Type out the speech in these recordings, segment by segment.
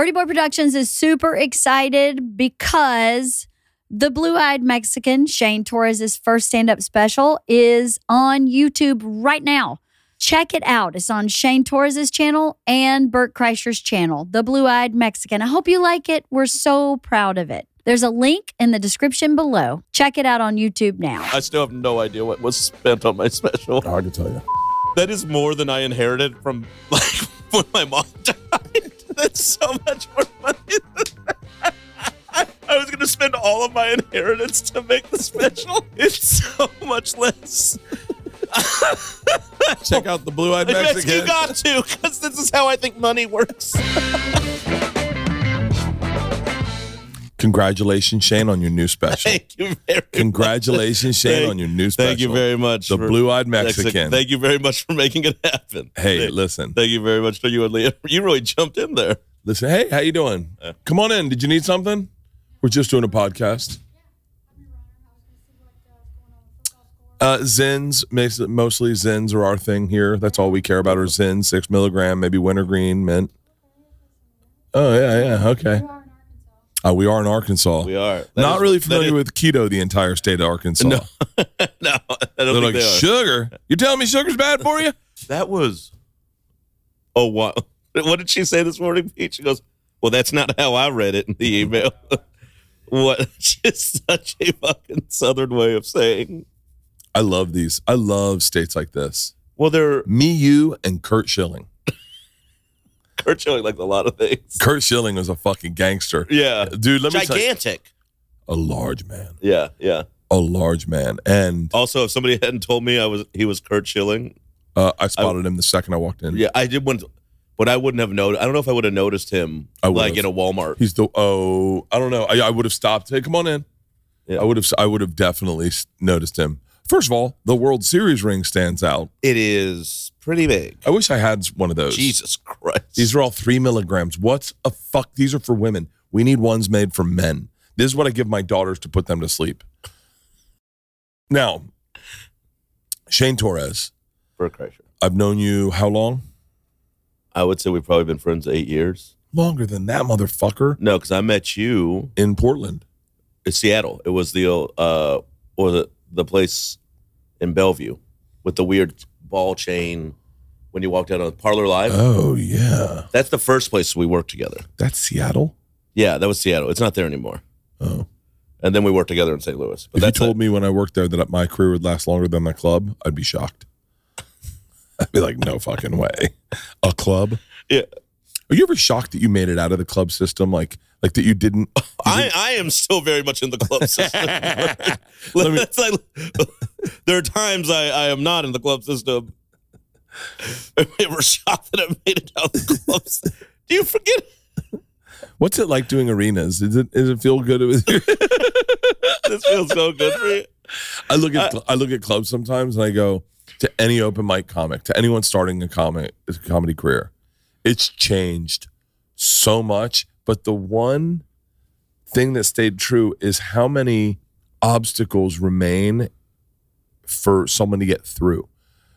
Birdie Boy Productions is super excited because the blue eyed Mexican, Shane Torres' first stand up special, is on YouTube right now. Check it out. It's on Shane Torres' channel and Bert Kreischer's channel, The Blue Eyed Mexican. I hope you like it. We're so proud of it. There's a link in the description below. Check it out on YouTube now. I still have no idea what was spent on my special. Hard to tell you. That is more than I inherited from like when my mom died. That's so much more money. Than I was gonna spend all of my inheritance to make the special. It's so much less. Check out the blue eyed Yes, Mexican. you got to, because this is how I think money works. Congratulations, Shane, on your new special. Thank you very much. Congratulations, Shane, Thank- on your new special. Thank you very much. The blue-eyed Mexican. Thank you very much for making it happen. Hey, Thank- listen. Thank you very much to you and Leah. You really jumped in there. Listen, hey, how you doing? Come on in. Did you need something? We're just doing a podcast. Uh, Zyns, mostly Zyns are our thing here. That's all we care about are Zyns, six milligram, maybe wintergreen, mint. Oh yeah, yeah, okay. Uh, we are in Arkansas. We are. That Not is- really familiar is- with keto, the entire state of Arkansas. No, I don't They're like they sugar. You're telling me sugar's bad for you? That was. Oh wow! What did she say this morning, Pete? She goes, "Well, that's not how I read it in the email." what? Just such a fucking southern way of saying. I love these. I love states like this. Well, they're Me, you, and Curt Schilling. Kurt showing like a lot of things. Curt Schilling was a fucking gangster. Yeah, Dude, let me gigantic. a large man. Yeah, yeah. A large man. And Also, if somebody hadn't told me I was he was Curt Schilling, uh, I spotted him the second I walked in. yeah, I did want, but I wouldn't have noticed. I don't know if I would have noticed him I would've. like in a Walmart. He's the oh, I don't know. I, I would have stopped. Hey, come on in. Yeah. I would have I would have definitely noticed him. First of all, the World Series ring stands out. It is pretty big. I wish I had one of those. Jesus Christ! These are all three milligrams. What's a fuck? These are for women. We need ones made for men. This is what I give my daughters to put them to sleep. Now, Shane Torres, Bert Kreischer. I've known you how long? I would say we've probably been friends eight years. Longer than that, motherfucker. No, because I met you In Portland. in Seattle. It was the uh, or the the place in Bellevue with the weird ball chain when you walked out on Parlor Live. Oh yeah, That's the first place we worked together. that's Seattle. Yeah, that was Seattle. It's not there anymore. Oh, And then we worked together in St. Louis. But if you told it. me when I worked there that my career would last longer than the club, I'd be shocked. I'd be like, no fucking way. A club? Yeah. Are you ever shocked that you made it out of the club system? Like, like that you didn't? I, I am still very much in the club system. Me- like- there are times I, I am not in the club system. I'm ever shocked that I made it out of the clubs. Do you forget? What's it like doing arenas? Is it? Does it feel good? With you? This feels so good for you. I look at I look at clubs sometimes and I go to any open mic comic, to anyone starting a comic a comedy career, it's changed so much. But the one thing that stayed true is how many obstacles remain for someone to get through.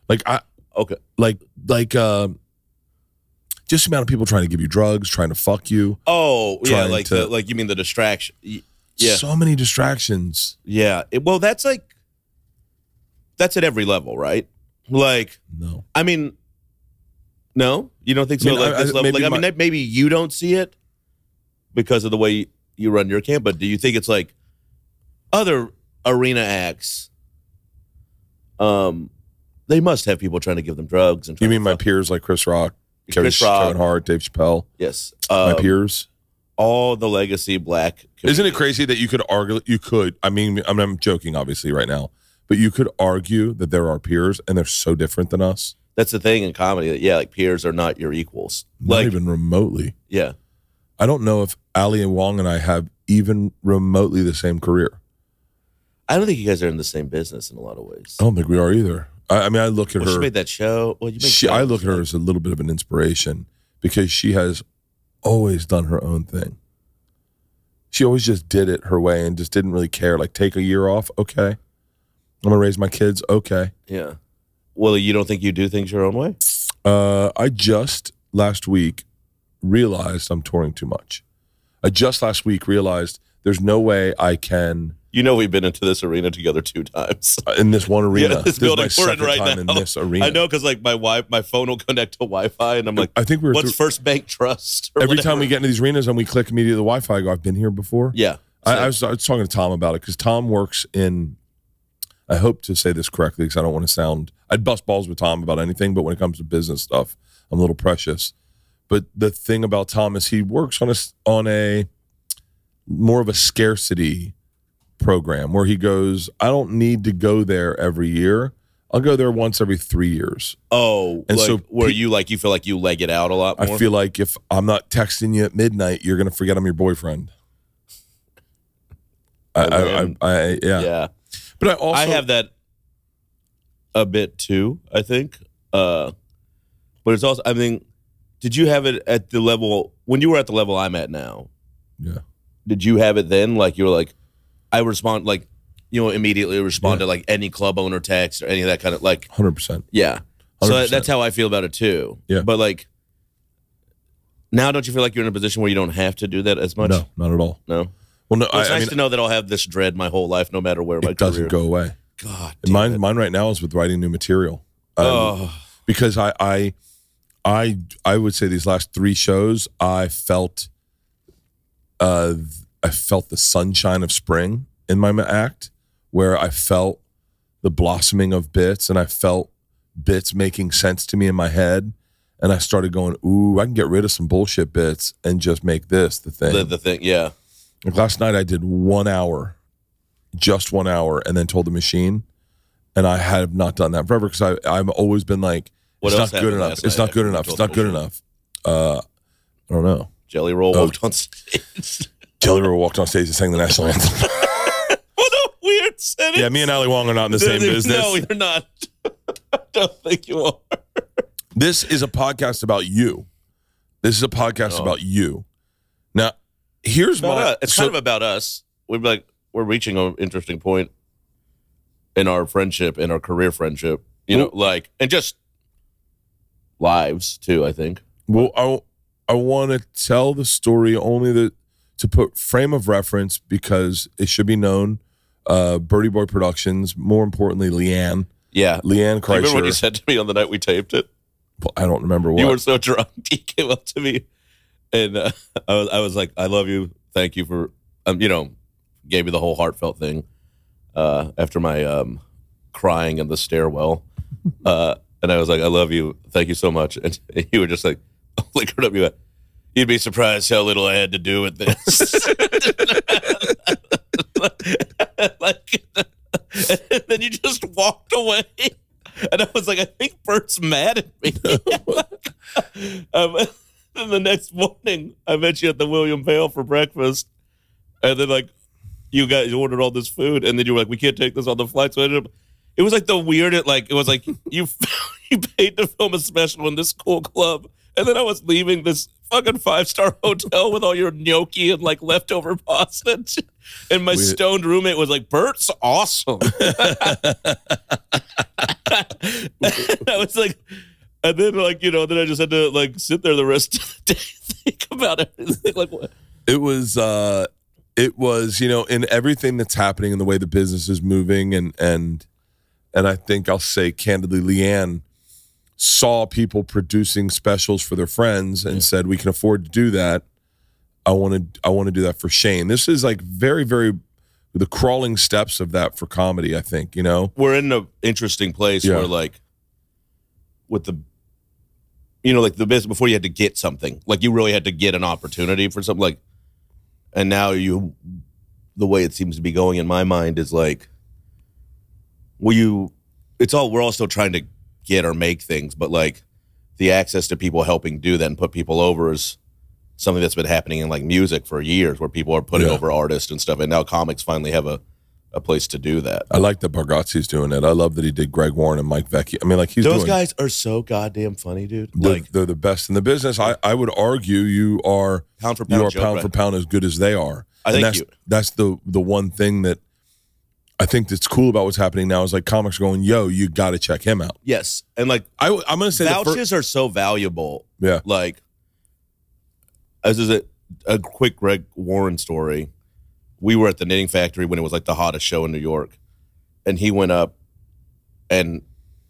Like I Okay. like like uh, just the amount of people trying to give you drugs, trying to fuck you. Oh, yeah, like to- the, like you mean the distraction? Yeah, So many distractions. yeah. It- well, that's like that's at every level, right? Like, No. I mean, no, you don't think so? I mean, like I- this I- level? maybe Like, I mean, my- maybe you don't see it because of the way you run your camp, but do you think it's like other arena acts? Um, they must have people trying to give them drugs and. You mean my peers like Chris Rock, Kevin, Chris Rock. Kevin Hart, Dave Chappelle? Yes, my um, peers. all the legacy black. Isn't it crazy that you could argue? You could. I mean, I'm, I'm joking, obviously, right now, but you could argue that there are peers and they're so different than us. That's the thing in comedy. That, yeah, like peers are not your equals. Not Like, even remotely. yeah, I don't know if Ali and Wong and I have even remotely the same career. I don't think you guys are in the same business in a lot of ways. I don't think we are either. I, I mean, I look at Well, she her. made that show. Well, you make She, I look at her as a little bit of an inspiration because she has always done her own thing. She always just did it her way and just didn't really care. Like, take a year off, okay. I'm gonna raise my kids, okay. Yeah. Well, you don't think you do things your own way? Uh, I just last week realized I'm touring too much. I just last week realized there's no way I can You know, we've been into this arena together two times. uh, in this one arena. Yeah, this is building my we're in second right time now. in this arena. I know because like my wi my phone will connect to Wi-Fi, and I'm like, I think we were "What's through- First Bank Trust?" every time we get into these arenas and we click immediately the Wi-Fi. I go, I've been here before. yeah, I, I, was, I was talking to Tom about it because Tom works in. I hope to say this correctly because I don't want to sound. I'd bust balls with Tom about anything, but when it comes to business stuff, I'm a little precious. But the thing about Tom is he works on a on a more of a scarcity program where he goes. I don't need to go there every year. I'll go there once every three years. Oh, And like, so where pe- you like you feel like you leg it out a lot more. I feel like if I'm not texting you at midnight, you're gonna forget I'm your boyfriend. I, I, I, I yeah. yeah. But I also I have that a bit too. I think, uh, but it's also. I mean, did you have it at the level when you were at the level I'm at now? yeah. Did you have it then? Like you were like, I respond like, you know, immediately respond to like any club owner text or any of that kind of like, Hundred percent. yeah. So 100%. that's how I feel about it too. Yeah. But like, now don't you feel like you're in a position where you don't have to do that as much? No, not at all. No. Well, no, Well, it's I, I nice mean, to know that I'll have this dread my whole life, no matter where my it doesn't career. go away. God, mine, mine right now is with writing new material. Um, oh, because I, I, I, I would say these last three shows, I felt, uh, I felt the sunshine of spring in my act, where I felt the blossoming of bits, and I felt bits making sense to me in my head, and I started going, "Ooh, I can get rid of some bullshit bits and just make this the thing." the, the thing, yeah. Like last night, I did one hour, just one hour, and then told the machine. And I have not done that forever because I've always been like, What it's not good enough. It's not good enough. It's not good enough. Uh, I don't know. Jelly Roll Oh. walked on stage. Jelly Roll walked on stage and sang the national anthem. what a weird sentence. yeah, me and Ali Wong are not in the same business. No, you're not. I don't think you are. This is a podcast about you. This is a podcast Oh. about you. Now, here's About my. us. It's so- kind of about us. We're like we're reaching an interesting point in our friendship, in our career friendship. You know, like and just lives too. I think. Well, I I want to tell the story only that to put frame of reference because it should be known. Uh, Birdie Boy Productions, more importantly, Leanne, Yeah. Leanne Kreischer. remember what you said to me on the night we taped it? I don't remember what. You were so drunk. He came up to me, and uh, I was I was like, "I love you. Thank you for um, you know, gave me the whole heartfelt thing uh, after my um, crying in the stairwell, uh, and I was like, "I love you. Thank you so much." And you were just like, flickered up. you. You'd be surprised how little I had to do with this." like, and then you just walked away. And I was like, I think Bert's mad at me. um, and the next morning, I met you at the William Vale for breakfast. And then, like, you guys ordered all this food. And then you were like, we can't take this on the flight. So I ended up, it was like the weirdest, like, it was like you, you paid to film a special in this cool club. And then I was leaving this fucking five star hotel with all your gnocchi and like leftover pasta. And my We- stoned roommate was like, Bert's awesome. I was like, and then like you know, then I just had to like sit there the rest of the day think about everything. Like, what? it was uh it was you know in everything that's happening in the way the business is moving and and and i think i'll say candidly leanne saw people producing specials for their friends and said we can afford to do that. I want to i want to do that for shane. This is like very very the crawling steps of that for comedy i think you know? We're in an interesting place Yeah. where like with the you know like the business before you had to get something like you really had to get an opportunity for something like and now you the way it seems to be going in my mind is like well you it's all we're all still trying to get or make things but like the access to people helping do that and put people over is something that's been happening in like music for years where people are putting Yeah. over artists and stuff and now comics finally have a a place to do that i like that Bargatze's doing it i love that he did greg warren and mike vecchi i mean like he's Those doing guys are so goddamn funny, dude. They're, Like they're the best in the business. I, I would argue you are pound for pound, you pound. are joke pound for pound as good as they are. I And think that's you. that's the the one thing that I think that's cool about what's happening now is like comics are going, yo, you got to check him out. Yes, and like I, I'm going to say the vouches first, are so valuable. yeah, Like This is a, a quick Greg Warren story. We were at the Knitting Factory when it was like the hottest show in New York, and he went up, and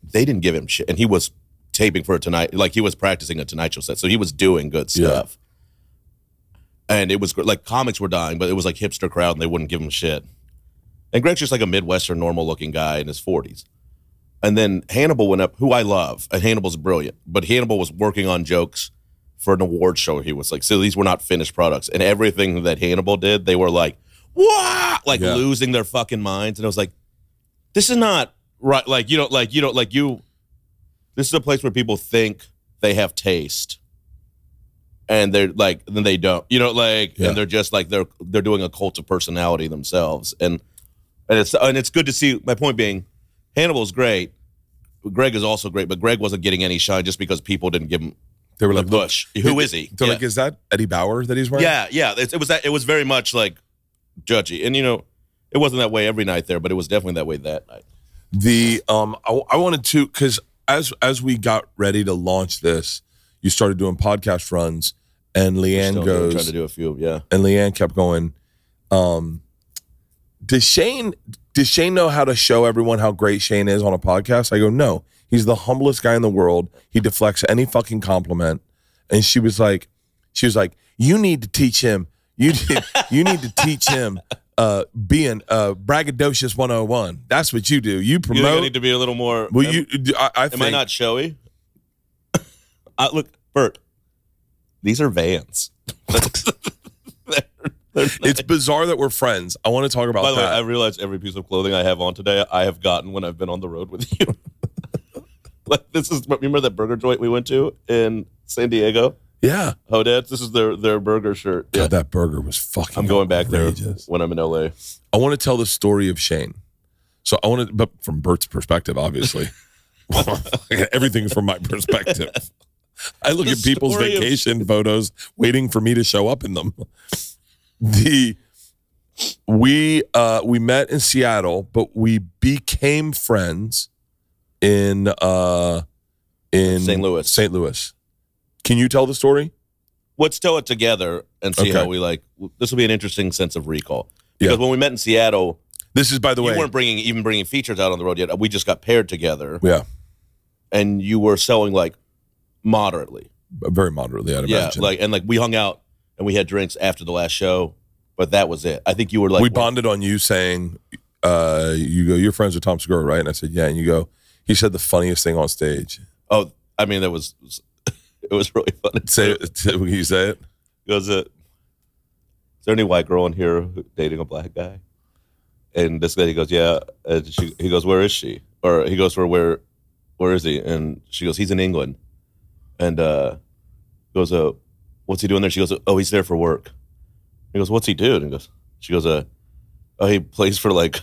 they didn't give him shit, and he was taping for a tonight, like he was practicing a Tonight Show set, so he was doing good Yeah. stuff. And it was like comics were dying, but it was like hipster crowd, and they wouldn't give him shit. And Greg's just like a Midwestern, normal looking guy in his forties. And then Hannibal went up, who I love, and Hannibal's brilliant, but Hannibal was working on jokes for an award show. He was like, so these were not finished products, and everything that Hannibal did, they were like, "What?" Like Yeah. losing their fucking minds, and I was like, "This is not right." Like you don't like you don't like you. This is a place where people think they have taste, and they're like, then they don't. You know, like, Yeah. and they're just like they're they're doing a cult of personality themselves, and and it's and it's good to see. My point being, Hannibal's great. Greg is also great, but Greg wasn't getting any shine just because people didn't give him They were like, push. Who is he? They're yeah. like, is that Eddie Bauer that he's wearing? yeah, yeah. It, it was that. It was very much like judgy, and you know, it wasn't that way every night there, but it was definitely that way that night. The um, I, I wanted to because as as we got ready to launch this, you started doing podcast runs, and Leanne Still goes, trying to do a few. Yeah, and Leanne kept going. Um, does Shane does Shane know how to show everyone how great Shane is on a podcast? I go, no. He's the humblest guy in the world. He deflects any fucking compliment. And she was like, she was like, you need to teach him. You need, you need to teach him uh being uh braggadocious 101. That's what you do. You promote. you think I need to be a little more. well, am, you I, I am think I not showy? I, look, Bert. These are vans. They're- they're it's bizarre that we're friends. I want to talk about By the way. I realize every piece of clothing I have on today, I have gotten when I've been on the road with you. like this is remember that burger joint we went to in San Diego, yeah. Hodad's. This is their their burger shirt. God, Yeah, that burger was fucking I'm going back there outrageous. when I'm in LA. I want to tell the story of Shane. So I want to, but from Bert's perspective, obviously, everything's from my perspective. I look The at people's story of- vacation photos, waiting for me to show up in them. The we uh we met in Seattle, but we became friends in uh in St. Louis. St. Louis. Can you tell the story? Let's tell it together and see Okay. how we like. This will be an interesting sense of recall because Yeah. when we met in Seattle, This is, by the you way, weren't bringing even bringing features out on the road yet. We just got paired together, yeah, and you were selling like moderately. very moderately, I'd Yeah, imagine. like and like we hung out and we had drinks after the last show, but that was it. I think you were like we bonded on you saying, uh, you go, you're friends with Tom Segura, right? And I said, yeah. And you go, he said the funniest thing on stage. Oh, I mean, that was it was really funny. Say. Can you say it? goes, uh, "Is there any white girl in here dating a black guy?" And this lady goes, "Yeah." And she, he goes, "Where is she?" Or he goes, "For where? Where is he?" And she goes, "He's in England." And uh, goes, "Uh, what's he doing there?" She goes, "Oh, he's there for work." He goes, "What's he do?" And he goes, "She goes, uh, oh, he plays for like."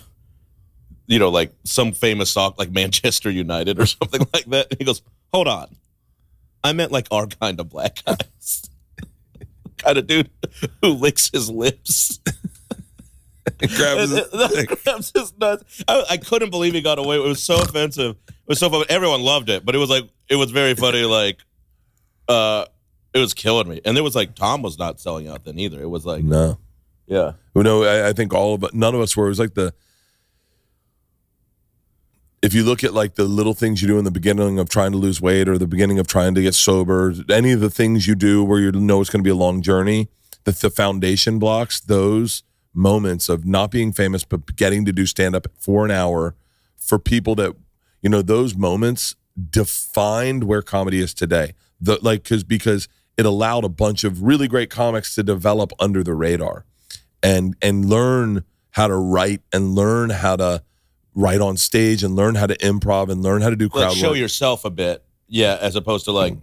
You know, like some famous song, like Manchester United or something like that. And he goes, "Hold on, I meant like our kind of black guys." kind of dude who licks his lips. Grabs his grabs his nuts. I, I couldn't believe he got away. It was so offensive. It was so funny. Everyone loved it, but it was like it was very funny. Like, uh, it was killing me. And it was like Tom was not selling out then either. It was like, no. yeah, Well, No, I, I think all of none of us were. It was like the, if you look at like the little things you do in the beginning of trying to lose weight or the beginning of trying to get sober, any of the things you do where you know it's going to be a long journey, the, the foundation blocks, those moments of not being famous, but getting to do stand up for an hour for people that, you know, those moments defined where comedy is today. The like, cause, because it allowed a bunch of really great comics to develop under the radar and and learn how to write and learn how to write on stage and learn how to improv and learn how to do crowd like show work. yourself a bit. Yeah, as opposed to like,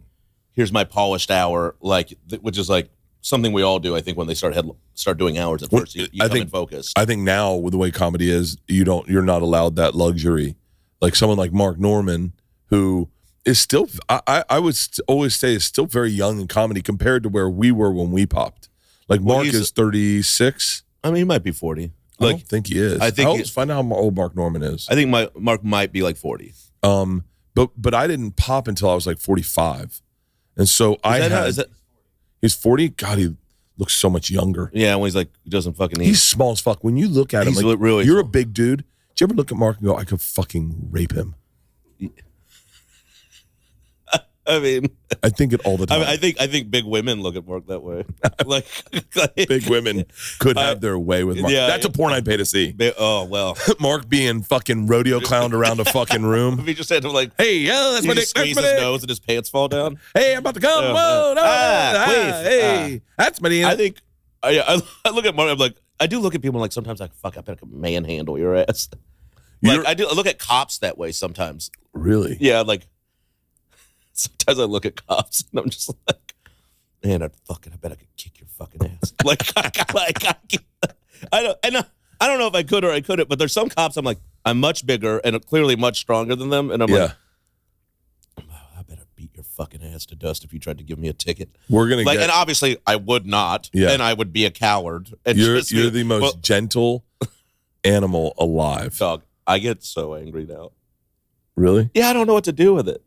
here's my polished hour, like th- which is like something we all do. I think when they start head start doing hours at Well, first, you, you I think- in focused. I think now with the way comedy is, you don't you're not allowed that luxury. Like someone like Mark Normand, who is still I I, I would st- always say is still very young in comedy compared to where we were when we popped. Like Well, Mark is 36. I mean, he might be forty. I don't think he is. I think he- old- find out how old Mark Normand is. I think my Mark might be like forty. Um, but but I didn't pop until I was like 45, and so I Is that had how- that- He's 40. God, he looks so much younger. Yeah, when he's like he doesn't fucking eat. He's small as fuck. When you look at him, He's like, really you're a big dude. Do you ever look at Mark and go, I could fucking rape him? I mean, I think it all the I, time. mean, I think I think big women look at Mark that way. like, like big women could I- have their way with Mark. Yeah, That's a porn I'd pay to see. Oh well, Mark being fucking rodeo clowned around a fucking room. if he just had to like. Hey, yeah, that's my dick. That's squeeze my his dick. nose and his pants fall down. Hey, I'm about to come. Uh, Whoa, no, ah, ah, hey, that's my dick. I think I, I I look at Mark. I'm like I do look at people like sometimes like fuck I better manhandle your ass. Like You're- I do I look at cops that way sometimes. really? Yeah, like sometimes I look at cops and I'm just like, man, I fucking I bet I could kick your fucking ass. like, I, like I, I don't I know I don't know if I could or I couldn't, but there's some cops I'm like I'm much bigger and clearly much stronger than them, and I'm Yeah. like, I better beat your fucking ass to dust if you tried to give me a ticket. We're gonna Like, get. and obviously I would not, Yeah. and I would be a coward. And you're just you're the most Well, gentle animal alive. dog. I get so angry now. Really? Yeah, I don't know what to do with it.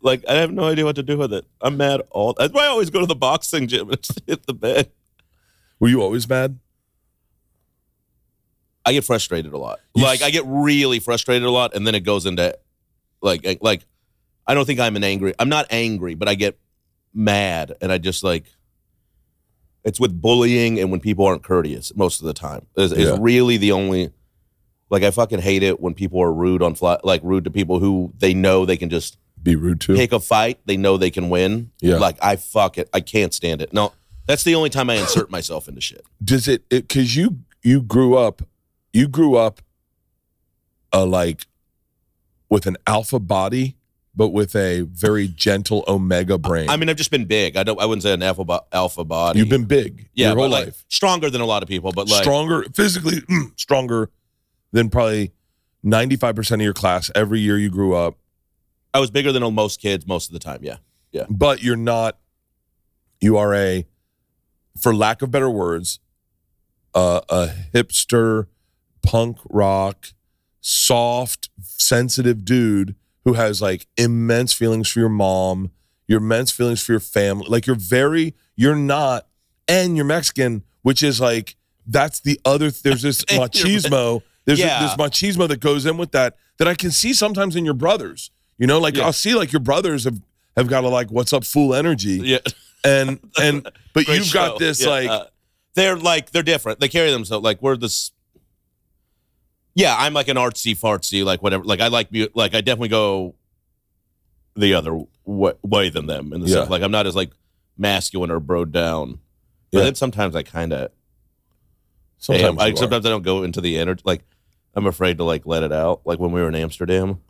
Like, I have no idea what to do with it. I'm mad all. That's why I always go to the boxing gym and hit the bed. Were you always mad? I get frustrated a lot. You like, I get really frustrated a lot, and then it goes into, like, eh, like, I don't think I'm an angry. I'm not angry, but I get mad, and I just like. It's with bullying and when people aren't courteous most of the time. Is, is Yeah. really the only. Like I fucking hate it when people are rude on fly, like rude to people who they know they can just Be rude too? pick a fight. They know they can win. Yeah. Like I fuck it. I can't stand it. No, that's the only time I insert myself into shit. Does it? Because you you grew up, you grew up, uh, like, with an alpha body, but with a very gentle omega brain. I mean, I've just been big. I don't. I wouldn't say an alpha alpha body. You've been big yeah, your whole like life. stronger than a lot of people. But like stronger physically, stronger than probably ninety five percent of your class every year you grew up. I was bigger than most kids most of the time. Yeah. Yeah. But you're not you are a for lack of better words uh, a hipster punk rock soft sensitive dude who has like immense feelings for your mom your immense feelings for your family like you're very you're not and you're mexican which is like that's the other there's this machismo there's Yeah. this machismo that goes in with that that i can see sometimes in your brothers you know like Yeah. i'll see like your brothers have have got a like what's up fool energy Yeah. and and but you've got this Yeah, like uh, they're like they're different. They carry themselves like we're this. Yeah, I'm like an artsy fartsy, like whatever. Like I like like I definitely go the other way, than them in the Yeah. sense like I'm not as like masculine or bro down. But Yeah. then sometimes I kind of sometimes. I, sometimes I don't go into the energy. Like I'm afraid to like let it out. Like when we were in Amsterdam.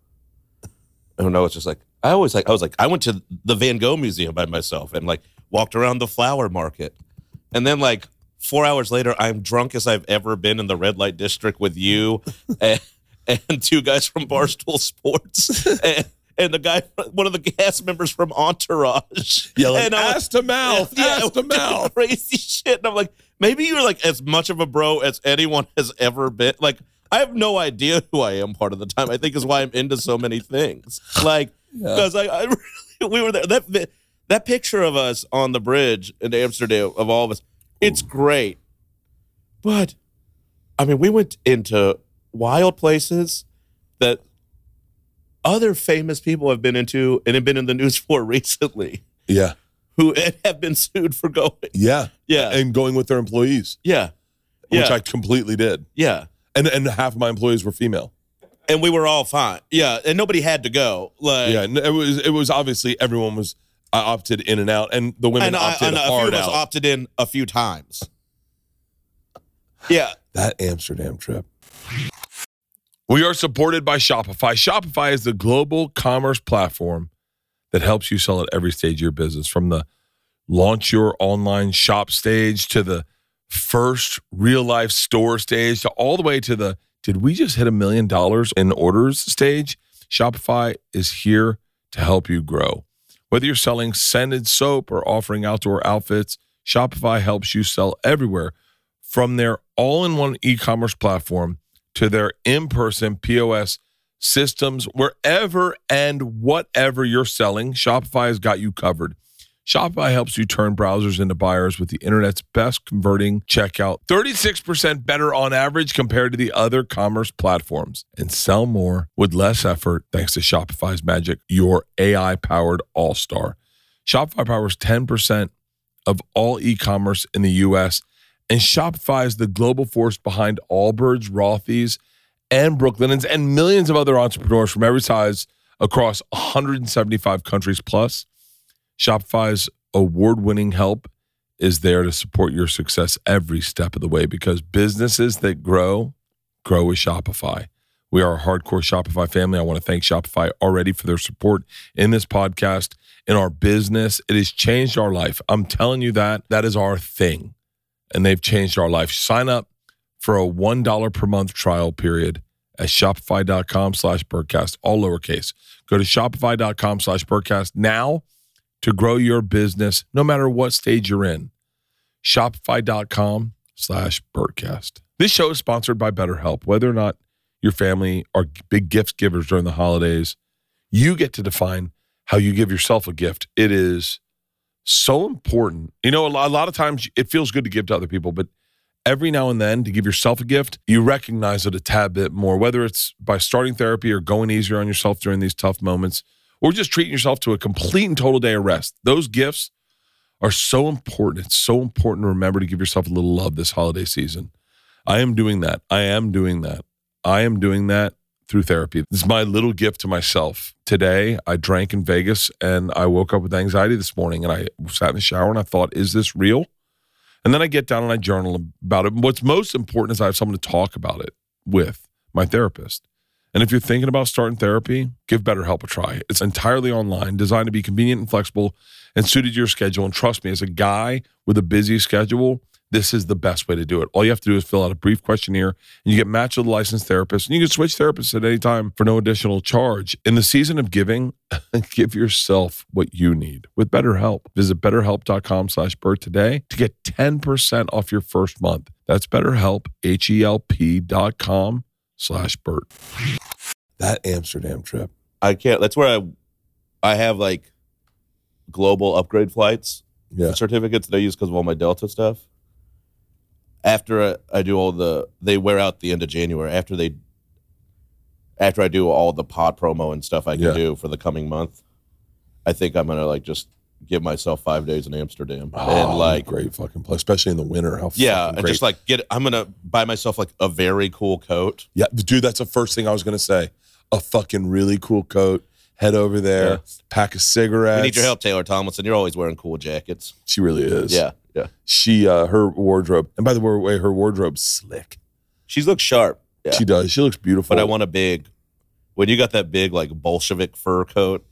I don't know. It's just like I always like. I was like I went to the Van Gogh Museum by myself and like walked around the flower market, and then like four hours later, I'm drunk as I've ever been in the red light district with you and, and two guys from Barstool Sports and, and the guy, one of the cast members from Entourage, yelling and ass to mouth yeah, ass to mouth crazy shit. And I'm like, maybe you're like as much of a bro as anyone has ever been. Like, I have no idea who I am part of the time. I think is why I'm into so many things. Like, because I, I really, we were there. That that picture of us on the bridge in Amsterdam of all of us, it's great. But I mean, we went into wild places that other famous people have been into and have been in the news for recently yeah who have been sued for going. yeah Yeah, and going with their employees yeah, which yeah, i completely did yeah. And and half of my employees were female And we were all fine. Yeah, and nobody had to go. Like, yeah and it was it was obviously everyone was uh, opted in and out and the women and, I, opted and a few hard of us out opted in a few times. Yeah, that Amsterdam trip. We are supported by Shopify. Shopify is the global commerce platform that helps you sell at every stage of your business from the launch your online shop stage to the first real life store stage to all the way to the did we just hit a million dollars in orders stage? Shopify is here to help you grow. Whether you're selling scented soap or offering outdoor outfits, Shopify helps you sell everywhere from their all in one e commerce platform to their in person POS systems, wherever and whatever you're selling, Shopify has got you covered. Shopify helps you turn browsers into buyers with the internet's best converting checkout, 36% better on average compared to the other commerce platforms, and sell more with less effort thanks to Shopify's magic, your AI powered all star. Shopify powers 10% of all e commerce in the US, and Shopify is the global force behind Allbirds, Rothy's, and Brooklinens, and millions of other entrepreneurs from every size across 175 countries plus. Shopify's award winning help is there to support your success every step of the way because businesses that grow, grow with Shopify. We are a hardcore Shopify family. I want to thank Shopify already for their support in this podcast, in our business. It has changed our life. I'm telling you that. That is our thing. And they've changed our life. Sign up for a $1 per month trial period at shopify.com slash Bertcast, all lowercase. Go to shopify.com slash Bertcast now to grow your business no matter what stage you're in. Shopify.com slash Bertcast. This show is sponsored by BetterHelp. Whether or not your family are big gift givers during the holidays, you get to define how you give yourself a gift. It is so important. You know, a lot, a lot of times it feels good to give to other people, but every now and then to give yourself a gift, you recognize it a tad bit more, whether it's by starting therapy or going easier on yourself during these tough moments or just treating yourself to a complete and total day of rest. Those gifts are so important. It's so important to remember to give yourself a little love this holiday season. I am doing that. I am doing that. I am doing that through therapy. This is my little gift to myself. Today, I drank in Vegas and I woke up with anxiety this morning and I sat in the shower and I thought, is this real? And then I get down and I journal about it. What's most important is I have someone to talk about it with, my therapist. And if you're thinking about starting therapy, give BetterHelp a try. It's entirely online, designed to be convenient and flexible and suited to your schedule. And trust me, as a guy with a busy schedule, this is the best way to do it. All you have to do is fill out a brief questionnaire and you get matched with a licensed therapist. And you can switch therapists at any time for no additional charge. In the season of giving, give yourself what you need with BetterHelp. Visit betterhelp.com slash Bert today to get 10% off your first month. That's BetterHelp, H-E-L-P dot com slash Bert. That Amsterdam trip. I can't. That's where I, I have like global upgrade flights Yeah. certificates that I use because of all my Delta stuff. After I, I do all the, they wear out the end of January. After they, after I do all the pod promo and stuff I can Yeah. do for the coming month, I think I'm gonna like just give myself five days in Amsterdam Oh, and like great fucking place, especially in the winter. How yeah, and great. just like get. I'm gonna buy myself like a very cool coat. Yeah, dude, that's the first thing I was gonna say. A fucking really cool coat. Head over there, Yeah. pack of cigarettes. We need your help, Taylor Tomlinson. You're always wearing cool jackets. She really is. Yeah, yeah. She uh her wardrobe. And by the way, her wardrobe's slick. She looks sharp. Yeah. She does. She looks beautiful. but I want a big. When you got that big like Bolshevik fur coat,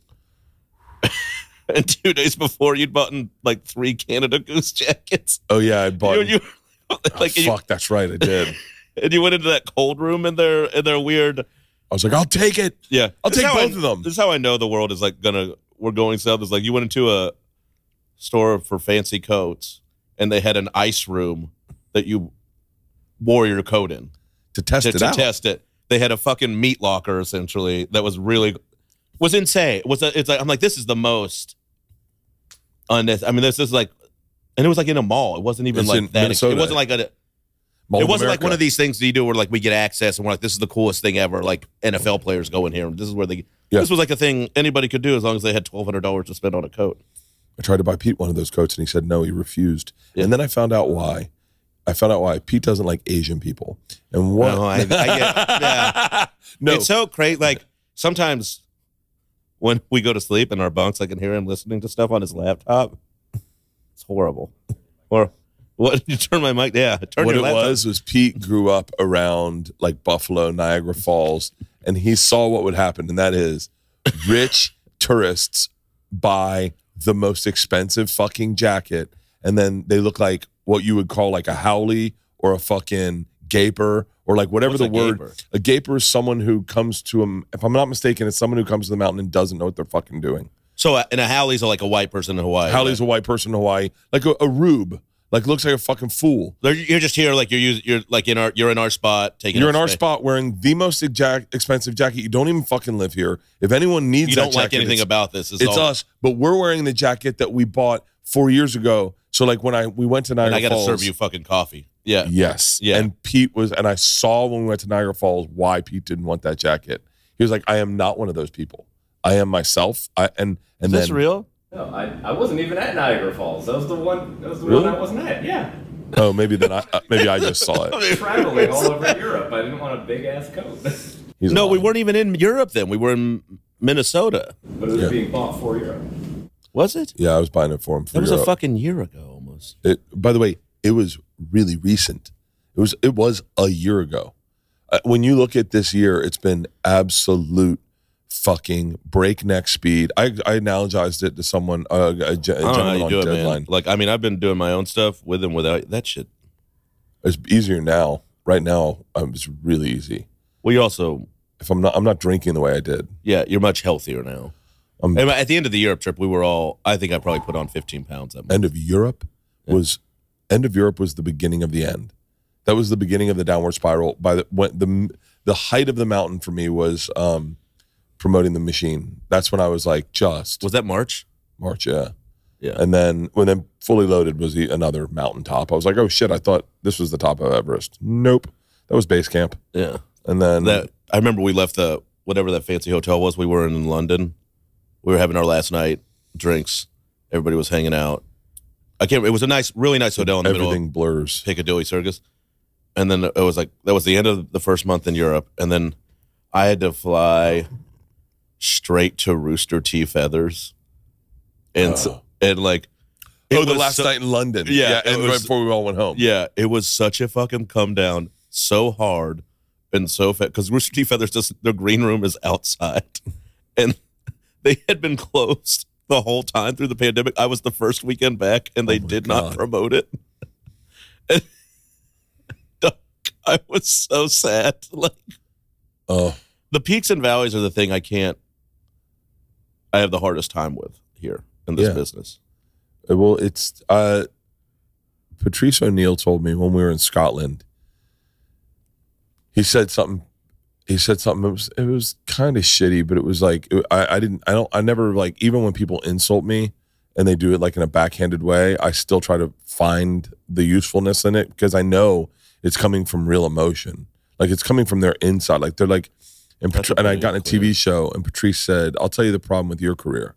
and two days before you'd bought like three Canada Goose jackets. Oh yeah, I bought. You, you, Oh, like you, fuck, that's right. I did. and you went into that cold room in their in their weird. I was like, I'll take it. Yeah, I'll This take how I- both of them. This is how I know the world is like gonna. We're going south. Is like you went into a store for fancy coats, and they had an ice room that you wore your coat in. To test to, it to out. test it. They had a fucking meat locker essentially that was really was insane. Was a, it's like I'm like this is the most unnecessary. I mean, this is like, and it was like in a mall. It wasn't even It's like that. Minnesota. It wasn't like a. Mall it wasn't like one of these things that you do where like we get access and we're like this is the coolest thing ever. Like NFL players go in here and this is where they. Yeah. This was like a thing anybody could do as long as they had twelve hundred dollars to spend on a coat. I tried to buy Pete one of those coats and he said no, he refused. Yeah. And then I found out why. I found out why Pete doesn't like Asian people. And what? No, I- I get- yeah. no, It's so crazy. Like sometimes when we go to sleep in our bunks, I can hear him listening to stuff on his laptop. It's horrible. Or what? Did you turn my mic? Yeah, turn what your it was was Pete grew up around like Buffalo, Niagara Falls, and he saw what would happen, and that is rich tourists buy the most expensive fucking jacket, and then they look like what you would call like a haole or a fucking gaper or like whatever What's the a word. gaper? A gaper is someone who comes to him. If I'm not mistaken, it's someone who comes to the mountain and doesn't know what they're fucking doing. So, uh, and a Haole's like a white person in Hawaii. Haole's a white person in Hawaii, like a, a rube, like looks like a fucking fool. They're- You're just here, like you're you're like in our, you're in our spot, taking. You're up in our space. spot wearing the most exact, expensive jacket. You don't even fucking live here. If anyone needs You that don't like jacket, anything it's- about this. it's all, us, but we're wearing the jacket that we bought four years ago. So like when I we went to And Niagara I got to Falls, serve you fucking coffee. Yeah. Yes. Yeah. And Pete was, and I saw when we went to Niagara Falls why Pete didn't want that jacket. He was like, I am not one of those people. I am myself. I and Is and this then real? No, I, I wasn't even at Niagara Falls. That was the one. That was the Really? one I wasn't at. Yeah, oh maybe then I uh, maybe I just saw it. I was traveling all over Europe. I didn't want a big ass coat, He's No, we weren't even in Europe then. We were in Minnesota. but it was Yeah. being bought for Europe. Was it? Yeah, I was buying it for him. For That was a fucking year ago almost. It, by the way, it was really recent. It was it was a year ago. Uh, when you look at this year, it's been absolute fucking breakneck speed. I I analogized it to someone, uh, a, a I don't know how you do it, deadline. man. Like, I mean, I've been doing my own stuff with and without that shit. It's easier now. Right now, um, it's really easy. Well, you're also, If I'm not, I'm not drinking the way I did. yeah, you're much healthier now. Um, And at the end of the Europe trip, we were all, I think I probably put on 15 pounds that month. End of Europe was end of Europe was the beginning of the end. That was the beginning of the downward spiral. By the when the the height of the mountain for me was um, promoting the machine. That's when I was like, just Was that March? March, yeah. Yeah. And then when then fully loaded was the, another mountaintop. I was like, oh shit, I thought this was the top of Everest. Nope, that was base camp. Yeah. And then That I remember we left the whatever that fancy hotel was. We were in London. We were having our last night drinks. Everybody was hanging out. I can't. It was a nice, really nice hotel in the middle everything of blurs. Piccadilly Circus. And then it was like that was the end of the first month in Europe, and then I had to fly straight to Rooster T. Feathers, and so, uh-huh. and like it oh, the last so- night in London. Yeah, it and right was- before we all went home. Yeah, it was such a fucking come down, so hard and so fat. Because Rooster T. Feathers, just the green room is outside, and they had been closed the whole time through the pandemic. I was the first weekend back, and they Oh did God. not promote it. And I was so sad. Like Oh, the peaks and valleys are the thing I can't. I have the hardest time with here in this Yeah. business. Uh, Well, it's uh, Patrice O'Neal told me when we were in Scotland. He said something. He said something. It was it was kind of shitty, but it was like it- I I didn't I don't I never like even when people insult me and they do it like in a backhanded way, I still try to find the usefulness in it because I know it's coming from real emotion. Like it's coming from their inside. Like they're like, and Patri- and I got in a. TV show and Patrice said, "I'll tell you the problem with your career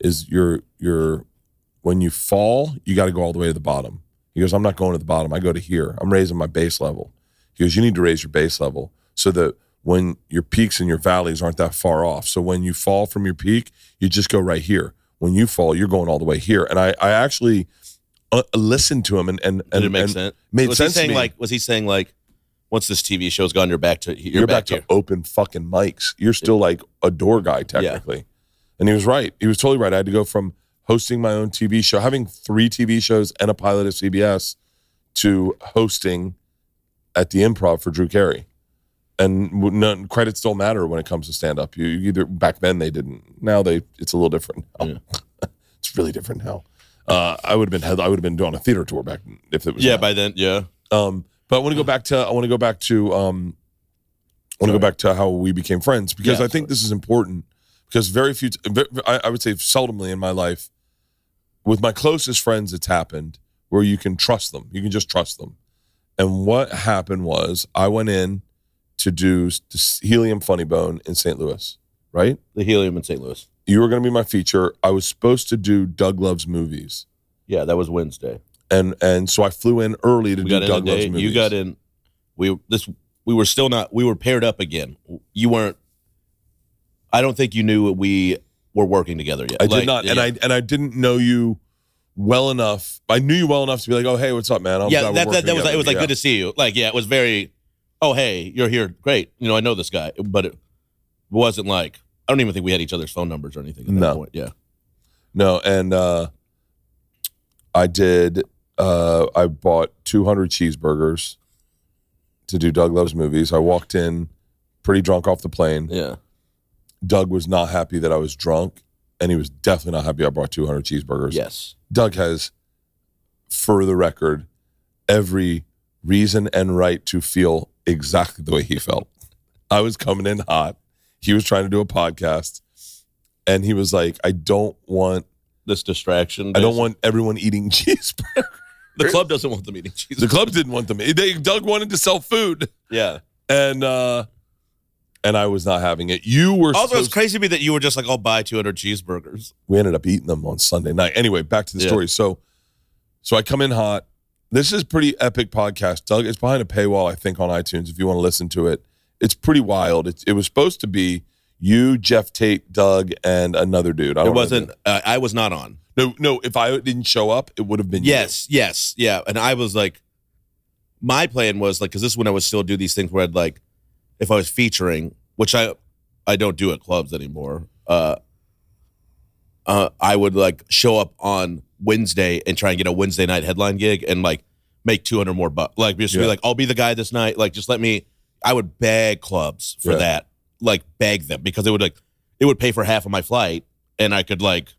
is you're you're when you fall, you got to go all the way to the bottom. He goes, I'm not going to the bottom. I go to here. I'm raising my base level. He goes, you need to raise your base level so that when your peaks and your valleys aren't that far off. So when you fall from your peak, you just go right here. When you fall, you're going all the way here. And I, I actually uh, listened to him and and, Did and it make and sense? Made was sense he saying to me. like? Was he saying like? Once this TV show's gone, you're back to you're, you're, back, back, to open fucking mics. You're still like a door guy technically. And he was right. He was totally right. I had to go from hosting my own TV show, having three TV shows and a pilot at CBS, to hosting at the Improv for Drew Carey. And none, credits don't matter when it comes to stand up. You, you either back then they didn't. Now they it's a little different. now. it's really different now. Uh, I would have been I would have been doing a theater tour back if it was Yeah, now. by then, yeah. Um, but I want to go back to I want to go back to um, I want to go back to how we became friends because Yeah, I think this is important because very few I, I would say seldomly in my life with my closest friends it's happened where you can trust them you can just trust them and what happened was I went in to do Helium Funny Bone in St. Louis right The Helium in St. Louis. you were going to be my feature I was supposed to do Doug Loves Movies Yeah, that was Wednesday. and and so I flew in early to We do got in a Doug Loves. Movies You got in. We this we were still not. We were paired up again. You weren't. I don't think you knew we were working together yet. I Like, did not, and yeah. I and I didn't know you well enough. I knew you well enough to be like, "Oh, hey, what's up, man?" I'm yeah, that, that, that was together." it was like Yeah. good to see you. Like yeah, it was very. Oh hey, you're here. Great. You know I know this guy, but it wasn't like I don't even think we had each other's phone numbers or anything. At that No. point. Yeah. no, and uh, I did. Uh, I bought 200 cheeseburgers to do Doug Loves Movies. I walked in pretty drunk off the plane. Yeah. Doug was not happy that I was drunk, and he was definitely not happy I brought 200 cheeseburgers. Yes. Doug has for the record, every reason and right to feel exactly the way he felt. I was coming in hot. He was trying to do a podcast, and he was like, "I don't want, This distraction. I don't want everyone eating cheeseburgers." the club doesn't want them eating cheese. The club didn't want them. They Doug wanted to sell food, yeah. and uh and I was not having it. You were Also, it's crazy to me that you were just like, I'll buy 200 cheeseburgers. we ended up eating them on Sunday night. Anyway, back to the Yeah. story. So, so I come in hot. This is pretty epic podcast, Doug. It's behind a paywall, I think, on iTunes. If you want to listen to it, it's pretty wild. It, it was supposed to be you, Jeff Tate, Doug, and another dude. I It wasn't, uh, I was not on. No, no. If I didn't show up, it would have been you. Yes, yes, yeah. And I was like, my plan was like, because this is when I would still do these things where I'd like, if I was featuring, which I, I don't do at clubs anymore. Uh, uh, I would like show up on Wednesday and try and get a Wednesday night headline gig and like make 200 more bucks. Like just be like, I'll be the guy this night. Like just let me. I would beg clubs for Yeah. that, like beg them because it would like it would pay for half of my flight and I could like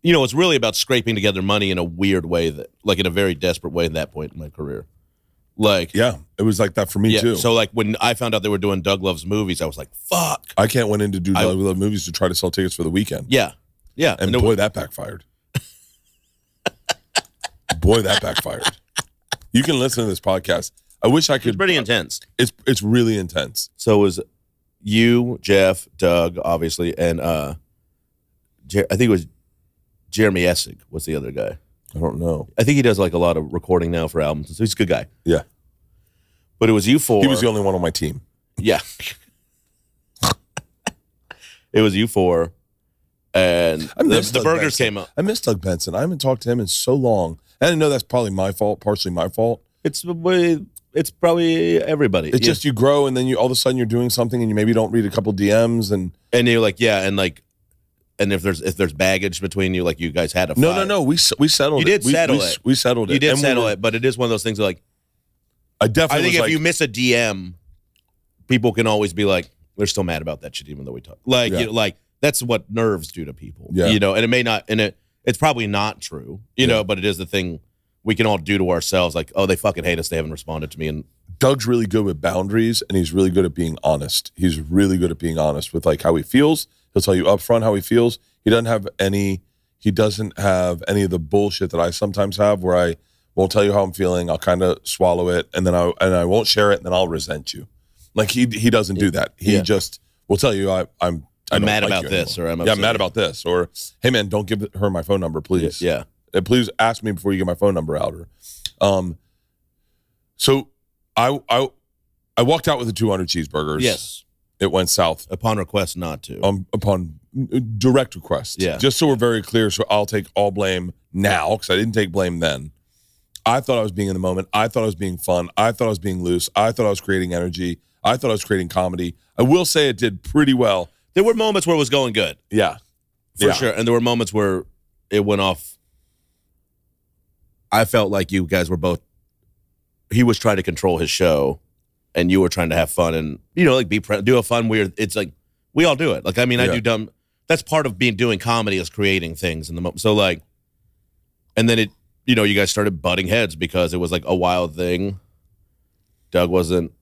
you know, it's really about scraping together money in a weird way that, like, in a very desperate way at that point in my career. Like, Yeah, it was like that for me yeah. too. So, like, when I found out they were doing Doug Loves Movies, I was like, fuck. I can't went in to do I- Doug Love movies to try to sell tickets for the weekend, Yeah. Yeah. and it- boy, that backfired. boy, that backfired. You can listen to this podcast. I wish I it's could. pretty intense. It's it's really intense. So it was you, Jeff, Doug, obviously, and uh, Jer- I think it was Jeremy Essig was the other guy. I don't know. I think he does like a lot of recording now for albums. So he's a good guy. Yeah, But it was you four. he was the only one on my team. Yeah. it was you four. And I the, the burgers Benson. came up. I miss Doug Benson. I haven't talked to him in so long, and I know that's probably my fault, partially my fault. It's the way it's probably everybody. It's Yeah. just you grow, and then you all of a sudden you're doing something, and you maybe don't read a couple DMs, and and you're like, yeah, and like and if there's if there's baggage between you, like you guys had a no, fight. no, no. We s- we settled. You it. did We- settle we, it. We settled it. You did And we settle were- it, but it is one of those things like I definitely I think if like, you miss a DM, people can always be like, they're still mad about that shit, even though we talk. Like, Yeah. you know, like that's what nerves do to people. Yeah. You know, and it may not, and it it's probably not true. You Yeah. know, but it is the thing we can all do to ourselves. Like, oh, they fucking hate us. They haven't responded to me, and Doug's really good with boundaries and he's really good at being honest. He's really good at being honest with like how he feels. He'll tell you upfront how he feels. He doesn't have any he doesn't have any of the bullshit that I sometimes have where I won't tell you how I'm feeling. I'll kind of swallow it and then I and I won't share it and then I'll resent you. Like he he doesn't do that. He Yeah. just will tell you I I'm I'm mad like about this, anymore. or I'm yeah, I'm mad about this, or hey man, don't give her my phone number, please. yeah, Uh, please ask me before you get my phone number out. Or, um, so I I I walked out with the 200 cheeseburgers. yes, it went south upon request not to. um, upon direct request. Yeah. just so we're very clear. So I'll take all blame now because I didn't take blame then. I thought I was being in the moment. I thought I was being fun. I thought I was being loose. I thought I was creating energy. I thought I was creating comedy. I will say it did pretty well. There were moments where it was going good. Yeah, for Yeah. sure. And there were moments where it went off. I felt like you guys were both. He was trying to control his show, and you were trying to have fun and you know like be pre- do a fun weird. It's like we all do it. Like I mean, I Yeah. do dumb. That's part of being doing comedy is creating things in the moment. So like, and then it you know you guys started butting heads because it was like a wild thing. Doug wasn't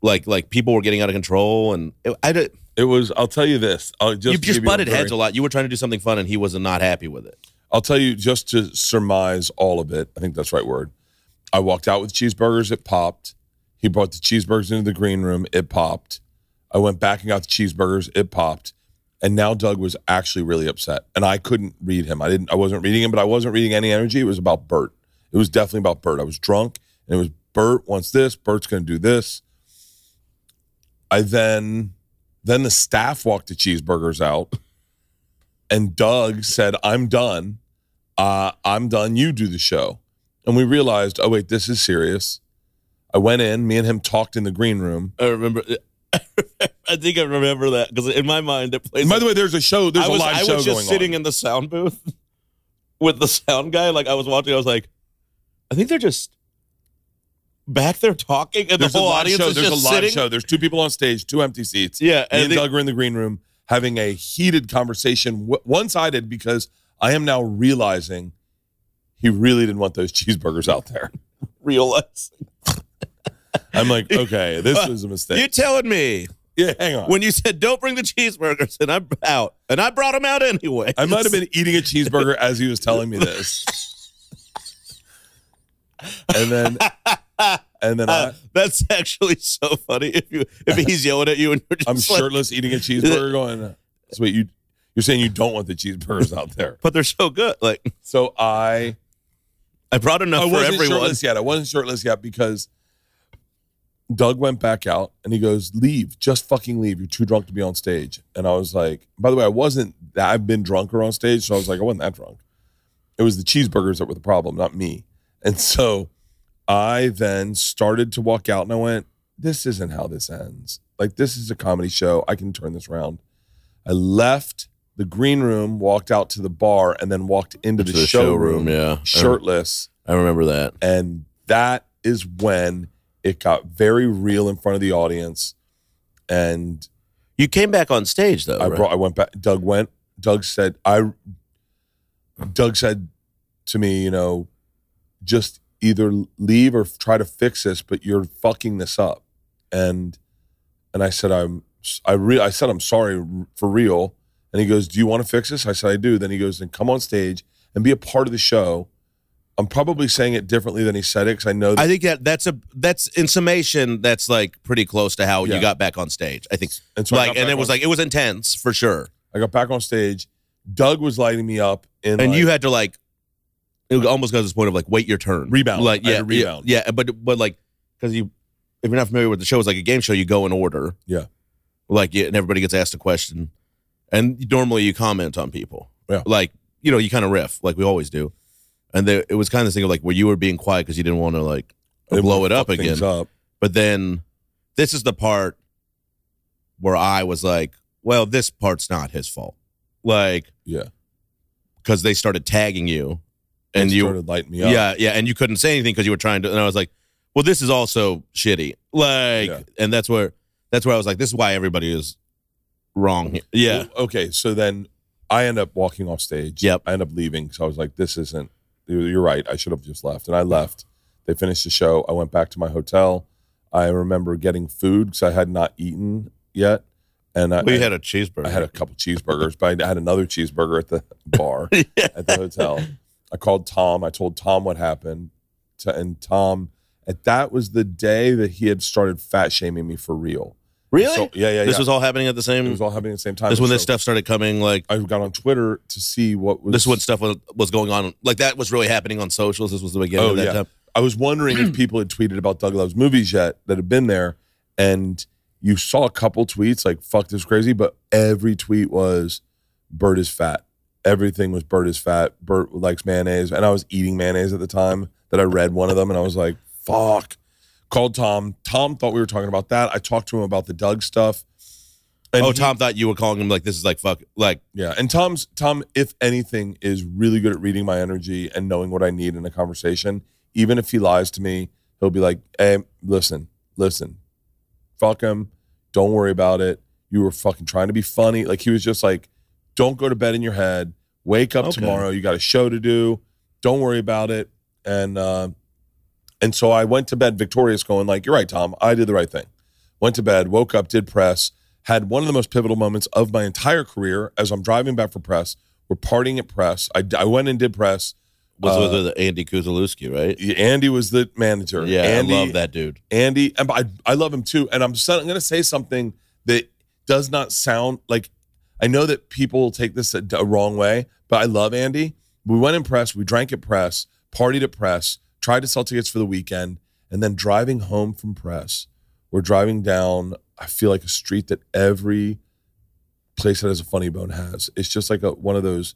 like like people were getting out of control, and it, I did. It was. I'll tell you this. I'll just you just you a butted very- heads a lot. You were trying to do something fun, and he was not happy with it. I'll tell you just to surmise all of it. I think that's the right word. I walked out with cheeseburgers. It popped. He brought the cheeseburgers into the green room. It popped. I went back and got the cheeseburgers. It popped. And now Doug was actually really upset, and I couldn't read him. I didn't. I wasn't reading him, but I wasn't reading any energy. It was about Bert. It was definitely about Bert. I was drunk, and it was Bert wants this. Bert's going to do this. I then, then the staff walked the cheeseburgers out, and Doug said, "I'm done." uh, I'm done. You do the show. And we realized, oh, wait, this is serious. I went in, me and him talked in the green room. I remember. I think I remember that because in my mind, it plays. By the way, there's a show, there's was, a live show. going on. I was just sitting on. in the sound booth with the sound guy. Like I was watching, I was like, I think they're just back there talking, and there's the whole audience show. is There's just a live sitting. show. There's two people on stage, two empty seats. Yeah, and and they- Doug are in the green room having a heated conversation, one sided, because I am now realizing he really didn't want those cheeseburgers out there. Realizing. I'm like, okay, this was a mistake. You telling me yeah, hang on. when you said don't bring the cheeseburgers and I'm out and I brought them out anyway. I might have been eating a cheeseburger as he was telling me this. And then and then Uh, I, that's actually so funny. If you if he's yelling at you and you're just I'm like, shirtless eating a cheeseburger going, so wait, you you're saying you don't want the cheeseburgers out there. but they're so good. Like So I I brought enough I for wasn't everyone. shirtless yet. I wasn't shirtless yet because Doug went back out and he goes, "Leave, just fucking leave. You're too drunk to be on stage." And I was like, "By the way, I wasn't. I've been drunker on stage, so I was like, I wasn't that drunk. It was the cheeseburgers that were the problem, not me." And so I then started to walk out, and I went, "This isn't how this ends. Like this is a comedy show. I can turn this around." I left the green room, walked out to the bar, and then walked into the, the showroom, showroom, yeah. shirtless. I remember that. And that is when it got very real in front of the audience. And You came back on stage though. I right? brought I went back Doug went Doug said I Doug said to me, you know, just either leave or try to fix this, but you're fucking this up. And and I said I'm I re- I said I'm sorry for real. And he goes, "Do you want to fix this?" I said, "I do." Then he goes, "Then come on stage and be a part of the show." I'm probably saying it differently than he said it because I know that I think that that's a that's in summation that's like pretty close to how Yeah. you got back on stage. I think And so like and it was on- like it was intense for sure. I got back on stage. Doug was lighting me up, in And like- you had to like it almost got to this point of like wait your turn. Rebound. Like yeah, rebound. Yeah, yeah, but but like cuz you if you're not familiar with the show it's like a game show you go in order. Yeah. Like yeah, and everybody gets asked a question and normally you comment on people. Yeah. Like you know, you kind of riff like we always do. And there, it was kind of this thing of like where you were being quiet because you didn't want to like didn't blow it up again. Up. But then this is the part where I was like, well, this part's not his fault. Like, Yeah, because they started tagging you and you, started lighting me up. yeah, yeah, and you couldn't say anything because you were trying to. And I was like, well, this is also shitty. Like, Yeah. and that's where, that's where I was like, this is why everybody is wrong. here. Yeah. Okay, so then I end up walking off stage. Yep. I end up leaving because I was like, "This isn't." You're right. I should have just left, and I left. They finished the show. I went back to my hotel. I remember getting food because I had not eaten yet, and I, We I- had a cheeseburger. I had a couple cheeseburgers, but I had another cheeseburger at the bar at the hotel. I called Tom. I told Tom what happened, to, and Tom, at that was the day that he had started fat shaming me for real. really? So, yeah, yeah, this yeah. was all happening at the same. Time. It was all happening at the same time. this is when this stuff started coming. Like I got on Twitter to see what was. this is when stuff was, was going on. Like that was really happening on socials. This was the beginning Oh of that yeah. time. I was wondering if people had tweeted about Doug Loves Movies yet that had been there, and you saw a couple tweets like "fuck this is crazy," but every tweet was "Bert is fat." Everything was "Bert is fat." Bert likes mayonnaise, and I was eating mayonnaise at the time that I read one of them, and I was like, "Fuck." Called Tom. Tom thought we were talking about that. I talked to him about the Doug stuff. And oh, he- Tom thought you were calling him like this is like fuck like Yeah, and Tom's Tom, if anything, is really good at reading my energy and knowing what I need in a conversation. Even if he lies to me, he'll be like, "Hey, listen, listen, fuck him. Don't worry about it. You were fucking trying to be funny." Like he was just like, "Don't go to bed in your head. Wake up Okay. tomorrow. You got a show to do. Don't worry about it." And uh, and so I went to bed victorious, going like, "You're right, Tom. I did the right thing." Went to bed, woke up, did press, had one of the most pivotal moments of my entire career as I'm driving back for press. We're partying at press. I, I went and did press. was Uh, with Andy Kuzalewski, right? Andy was the manager. Yeah, Andy, I love that dude. Andy, and I, I love him too. And I'm, I'm going to say something that does not sound like I know that people will take this a, a wrong way, but I love Andy. We went in press, we drank at press, partied at press, tried to sell tickets for the weekend, and then driving home from press, we're driving down. I feel like a street that every place that has a funny bone has. It's just like a one of those,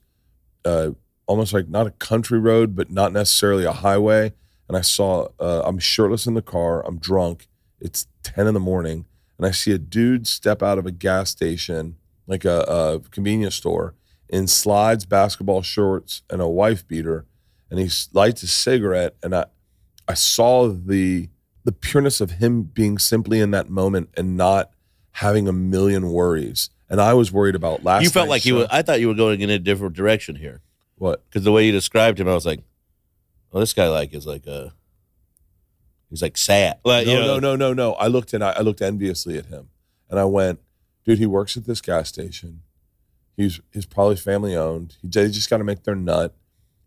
uh, almost like not a country road, but not necessarily a highway. And I saw uh, I'm shirtless in the car. I'm drunk. It's ten in the morning, and I see a dude step out of a gas station, like a, a convenience store, in slides, basketball shorts, and a wife beater, and he lights a cigarette. And I, I saw the the pureness of him being simply in that moment and not having a million worries. And I was worried about last. you felt like you show. were. I thought you were going in a different direction here what? because the way you described him, I was like, well, this guy like is like a he's like sad. Like, no, you know, no, no, no, no. I looked and I, I looked enviously at him, and I went, "Dude, he works at this gas station. He's he's probably family owned. He, they just got to make their nut.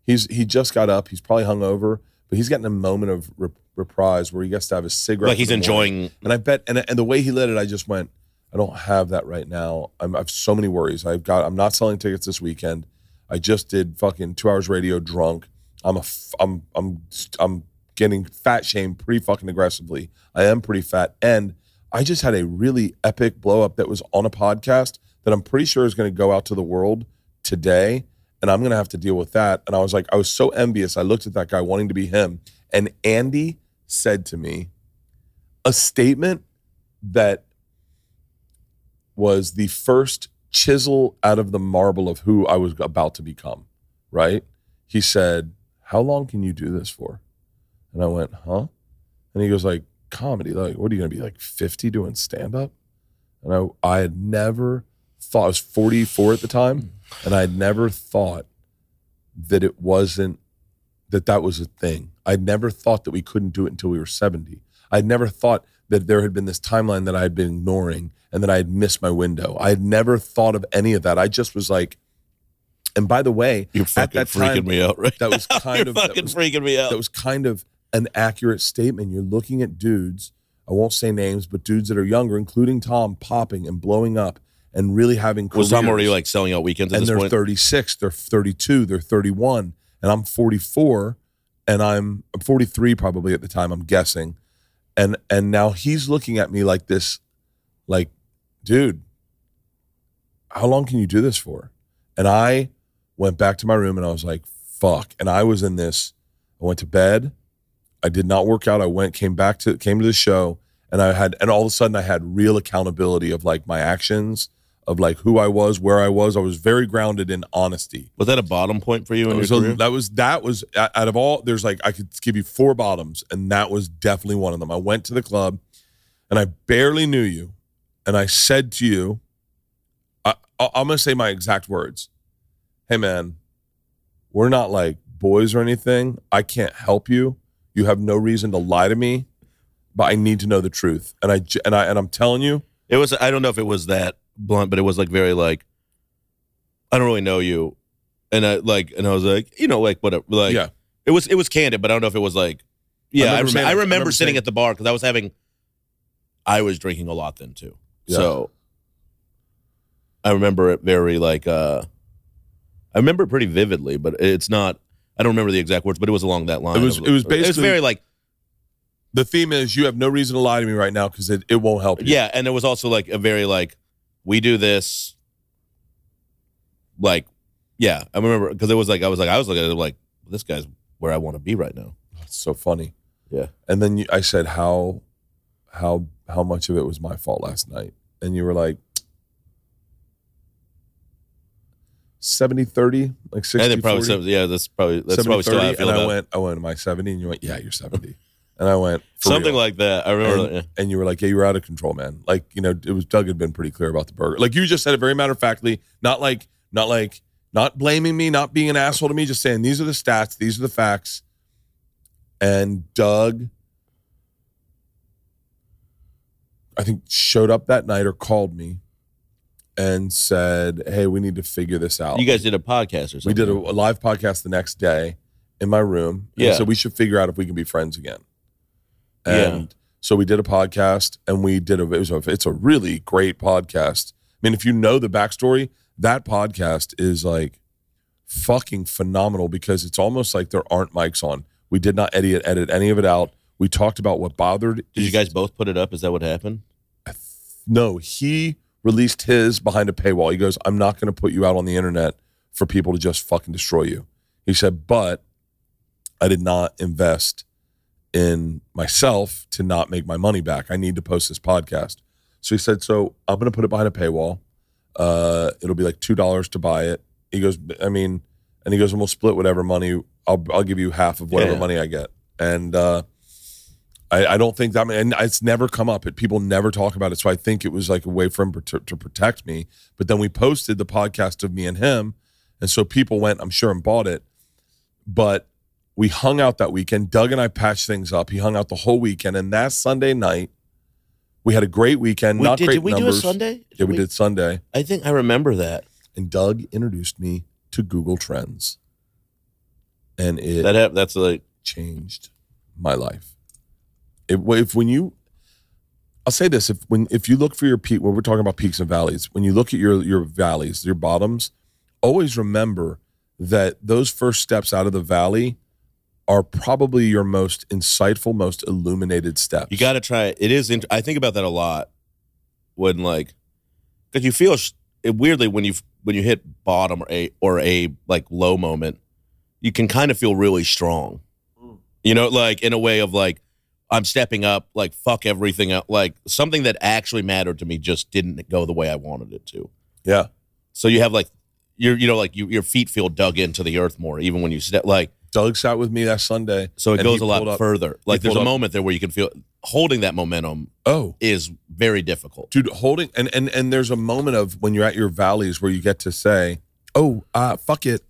He's he just got up. He's probably hungover, but he's getting a moment of rep- reprise where he gets to have a cigarette. like he's in the morning. enjoying. And I bet, and and the way he lit it, I just went, I don't have that right now. I'm, I have so many worries. I've got. I'm not selling tickets this weekend. I just did fucking two hours radio drunk. I'm a. f- I'm. I'm. I'm getting fat shamed pretty fucking aggressively. I am pretty fat, and I just had a really epic blow up that was on a podcast that I'm pretty sure is going to go out to the world today, and I'm going to have to deal with that. And I was like, I was so envious. I looked at that guy wanting to be him, and Andy said to me a statement that was the first chisel out of the marble of who I was about to become, right? He said, How long can you do this for? And I went, Huh? And he goes, like, comedy. Like, what are you gonna be like 50 doing stand-up? And I I had never thought I was 44 at the time, and I had never thought that it wasn't that that was a thing. I'd never thought that we couldn't do it until we were 70. I'd never thought that there had been this timeline that I had been ignoring and that I had missed my window. I had never thought of any of that. I just was like, and by the way, You're fucking that freaking time, me out, right? that was kind of that was- freaking me out. that was kind of an accurate statement. You're looking at dudes, I won't say names, but dudes that are younger, including Tom, popping and blowing up and really having was Tom already careers. like selling out weekends at and they're point? 36, they're 32, they're 31, and I'm 44, and I'm, I'm 43 probably at the time, I'm guessing. And and now he's looking at me like this, like, dude, how long can you do this for? And I went back to my room and I was like, fuck. And I was in this, I went to bed. I did not work out. I went, came back to came to the show, and I had and all of a sudden I had real accountability of like my actions, of like who I was, where I was. I was very grounded in honesty. was that a bottom point for you in your career? that was that was out of all there's like I could give you four bottoms and that was definitely one of them. I went to the club and I barely knew you and I said to you I, I- I'm going to say my exact words. Hey man, we're not like boys or anything. I can't help you. You have no reason to lie to me, but I need to know the truth. And I and I and I'm telling you, It was. I don't know if it was that blunt, but it was like very like. I don't really know you, and I like, and I was like, you know, like whatever. Like, yeah. it was it was candid, but I don't know if it was like. Yeah, I remember remember. saying- I I remember sitting saying- at the bar because I was having. I was drinking a lot then too, Yeah. so. I remember it very like. uh I remember it pretty vividly, but it's not. I don't remember the exact words, but it was along that line. It was- it was basically. It was very like The theme is you have no reason to lie to me right now because it, it won't help you. Yeah, and it was also like a very like we do this like yeah, I remember because it was like I was like I was looking at it like this guy's where I want to be right now. It's so funny. Yeah. And then you, I said how how how much of it was my fault last night, and you were like 70 30 like 60 I think probably 40, some- yeah, that's probably that's 70 probably still how I feel and I went I went am I 70 and you went yeah you're 70 and I went "For something real." like that. I remember. and, yeah. and you were like yeah you were out of control man like you know it was Doug had been pretty clear about the burger like you just said it very matter of factly not like not like not blaming me not being an asshole to me just saying these are the stats these are the facts and Doug I think showed up that night or called me and said, "Hey, we need to figure this out." You guys did a podcast or something. we did a, a live podcast the next day in my room. Yeah. so we should figure out if we can be friends again. Yeah. And so we did a podcast, and we did a. It was a. It's a really great podcast. I mean, if you know the backstory, that podcast is like fucking phenomenal because it's almost like there aren't mics on. We did not edit edit any of it out. We talked about what bothered. Did you guys both put it up? Is that what happened? No, he released his behind a paywall. He goes, I'm not going to put you out on the internet for people to just fucking destroy you. He said, but I did not invest in myself to not make my money back. I need to post this podcast. So he said, so I'm going to put it behind a paywall. Uh, it'll be like $2 to buy it. He goes, I mean, and he goes, and we'll split whatever money. I'll, I'll give you half of whatever Yeah. money I get. And, uh, I, I don't think that, and it's never come up. It, people never talk about it. So I think it was like a way for him to, to protect me. But then we posted the podcast of me and him. And so people went, I'm sure, and bought it. But we hung out that weekend. Doug and I patched things up. He hung out the whole weekend, and that Sunday night, we had a great weekend. We not did, great did we numbers. do a Sunday? Yeah, we did Sunday. I think I remember that. And Doug introduced me to Google Trends, and it That that's like changed my life. If, if when you, I'll say this: if when if you look for your peak, when we're talking about peaks and valleys, when you look at your your valleys, your bottoms, always remember that those first steps out of the valley are probably your most insightful, most illuminated steps. you got to try it. It is. Int- I think about that a lot when like because you feel sh- weirdly when you when you hit bottom or a or a like low moment, you can kind of feel really strong. Mm. You know, like in a way of like I'm stepping up, like fuck everything up, like something that actually mattered to me just didn't go the way I wanted it to. yeah, So you have like you're you know like you, your feet feel dug into the earth more even when you step like Doug sat with me that Sunday. so it goes a lot up- further. Like there's a up- moment there where you can feel holding that momentum Oh, is very difficult. dude holding and and and there's a moment of when you're at your valleys where you get to say oh uh fuck it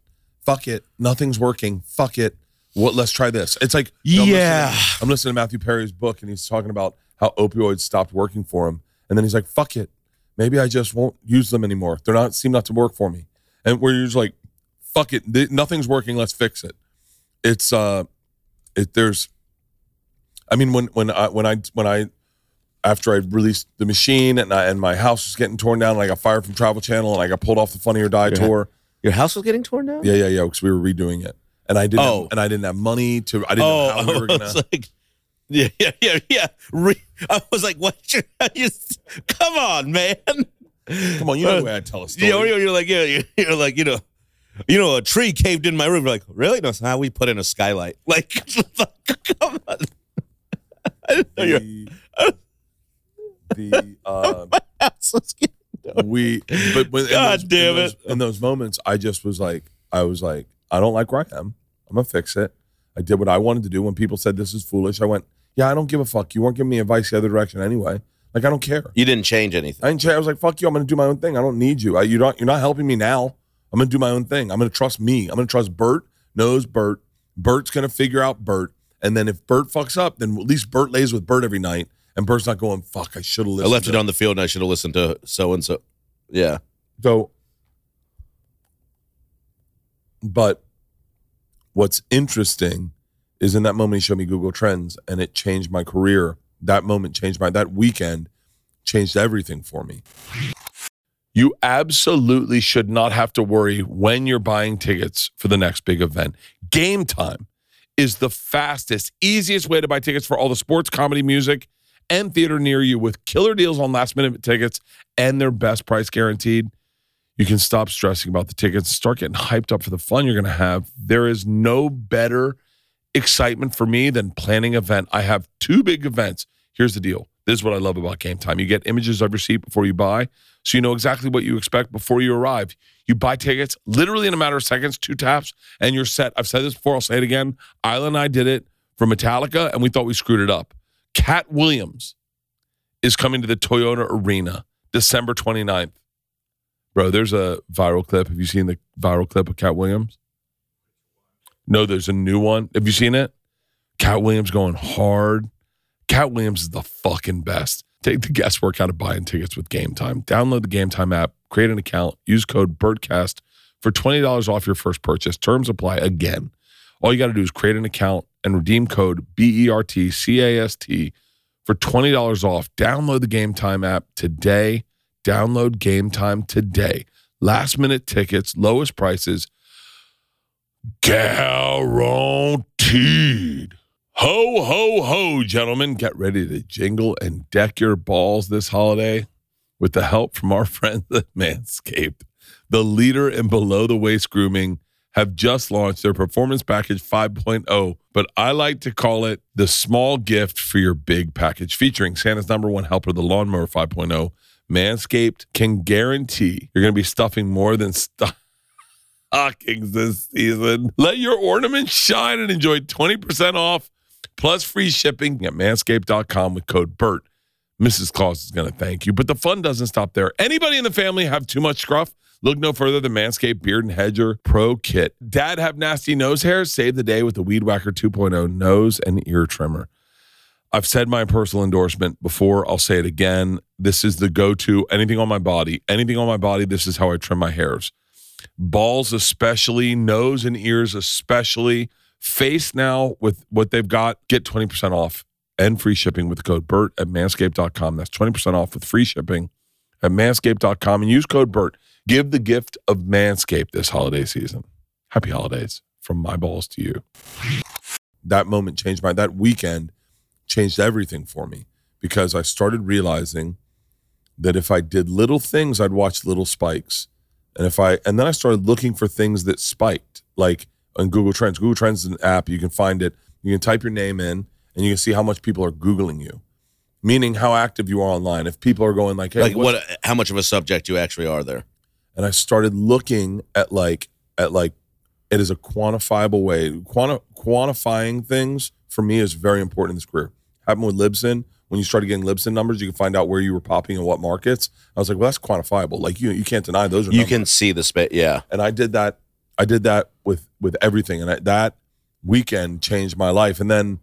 fuck it nothing's working fuck it what let's try this it's like you know, I'm Yeah. listening, I'm listening to matthew perry's book and he's talking about how opioids stopped working for him and then he's like fuck it maybe i just won't use them anymore they're not seem not to work for me and where you're just like fuck it th- nothing's working let's fix it it's uh it there's i mean when when i when i when i after I released the machine and I, and my house was getting torn down and I got fired from Travel Channel and I got pulled off the Funny or Die Yeah. tour. Your house was getting torn down. Yeah, yeah, yeah, because we were redoing it. And I didn't Oh. have, and I didn't have money to I didn't Oh, know how we were gonna was like, yeah, yeah, yeah, yeah. Re- I was like, what? You, you, come on, man. Come on, you know the way I tell a story. You're, you're like, yeah, you're, you're like, you know, you know, a tree caved in my room. You're like, really? No, it's how we put in a skylight. Like, come on. I didn't know you. The the uh, house was getting we but when, God those- damn in those, it. in those moments I just was like I was like I don't like where I am. I'm gonna fix it. I did what I wanted to do. When people said this is foolish, I went, yeah, I don't give a fuck. You weren't giving me advice the other direction anyway. Like I don't care. You didn't change anything. I didn't change. I was like, fuck you. I'm gonna do my own thing. I don't need you. I, you're not. You're not helping me now. I'm gonna do my own thing. I'm gonna trust me. I'm gonna trust Bert. Knows Bert. Bert's gonna figure out Bert. And then if Bert fucks up, then at least Bert lays with Bert every night. And Bert's not going, fuck, I should have listened. I left it on the field and I should have listened to so and so. Yeah. So, but what's interesting is in that moment he showed me Google Trends and it changed my career. That moment changed my, that weekend changed everything for me. You absolutely should not have to worry when you're buying tickets for the next big event. Gametime is the fastest, easiest way to buy tickets for all the sports, comedy, music, and theater near you with killer deals on last minute tickets and their best price guaranteed. You can stop stressing about the tickets, and start getting hyped up for the fun you're going to have. There is no better excitement for me than planning an event. I have two big events. Here's the deal. This is what I love about Gametime. You get images of your seat before you buy, so you know exactly what you expect before you arrive. You buy tickets literally in a matter of seconds, two taps, and you're set. I've said this before, I'll say it again. Ila and I did it for Metallica, and we thought we screwed it up. Katt Williams is coming to the Toyota Arena December 29th. Bro, there's a viral clip. Have you seen the viral clip of Katt Williams? No, there's a new one. Have you seen it? Katt Williams going hard. Katt Williams is the fucking best. Take the guesswork out of buying tickets with Gametime. Download the Gametime app, create an account, use code BERTCAST for $20 off your first purchase. Terms apply again. All you got to do is create an account and redeem code E BERTCAST for $20 off. Download the Game Time app today. Download Gametime today. Last minute tickets, lowest prices, guaranteed. Ho, ho, ho, gentlemen. Get ready to jingle and deck your balls this holiday with the help from our friends at Manscaped. The leader in below the waist grooming have just launched their Performance Package 5.0, but I like to call it the small gift for your big package, featuring Santa's number one helper, the Lawnmower 5.0. Manscaped can guarantee you're going to be stuffing more than stuff stockings this season. Let your ornaments shine and enjoy 20% off plus free shipping at manscaped.com with code BERT. Mrs. Claus is going to thank you, but the fun doesn't stop there. Anybody in the family have too much scruff? Look no further than Manscaped Beard and Hedger Pro Kit. Dad have nasty nose hairs? Save the day with the Weed Whacker 2.0 nose and ear trimmer. I've said my personal endorsement before. I'll say it again. This is the go to anything on my body. Anything on my body, this is how I trim my hairs. Balls, especially, nose and ears, especially. Face now with what they've got. Get 20% off and free shipping with the code BERT at manscaped.com. That's 20% off with free shipping at manscaped.com and use code BERT. Give the gift of Manscaped this holiday season. Happy holidays from my balls to you. That moment changed my, that weekend changed everything for me because I started realizing that if I did little things, I'd watch little spikes. And if I, and then I started looking for things that spiked, like on Google Trends. Google Trends is an app. You can find it. You can type your name in and you can see how much people are Googling you, meaning how active you are online. If people are going like, hey, like what? How much of a subject you actually are there? and I started looking at like at like it is a quantifiable way. Quanti- quantifying things for me is very important in this career. Happened with Libsyn. When you started getting Libsyn numbers, you can find out where you were popping in what markets. I was like, well, that's quantifiable. Like you, you can't deny those are You numbers. can see the space. Yeah. and I did that. I did that with with everything, and I, that weekend changed my life. And then,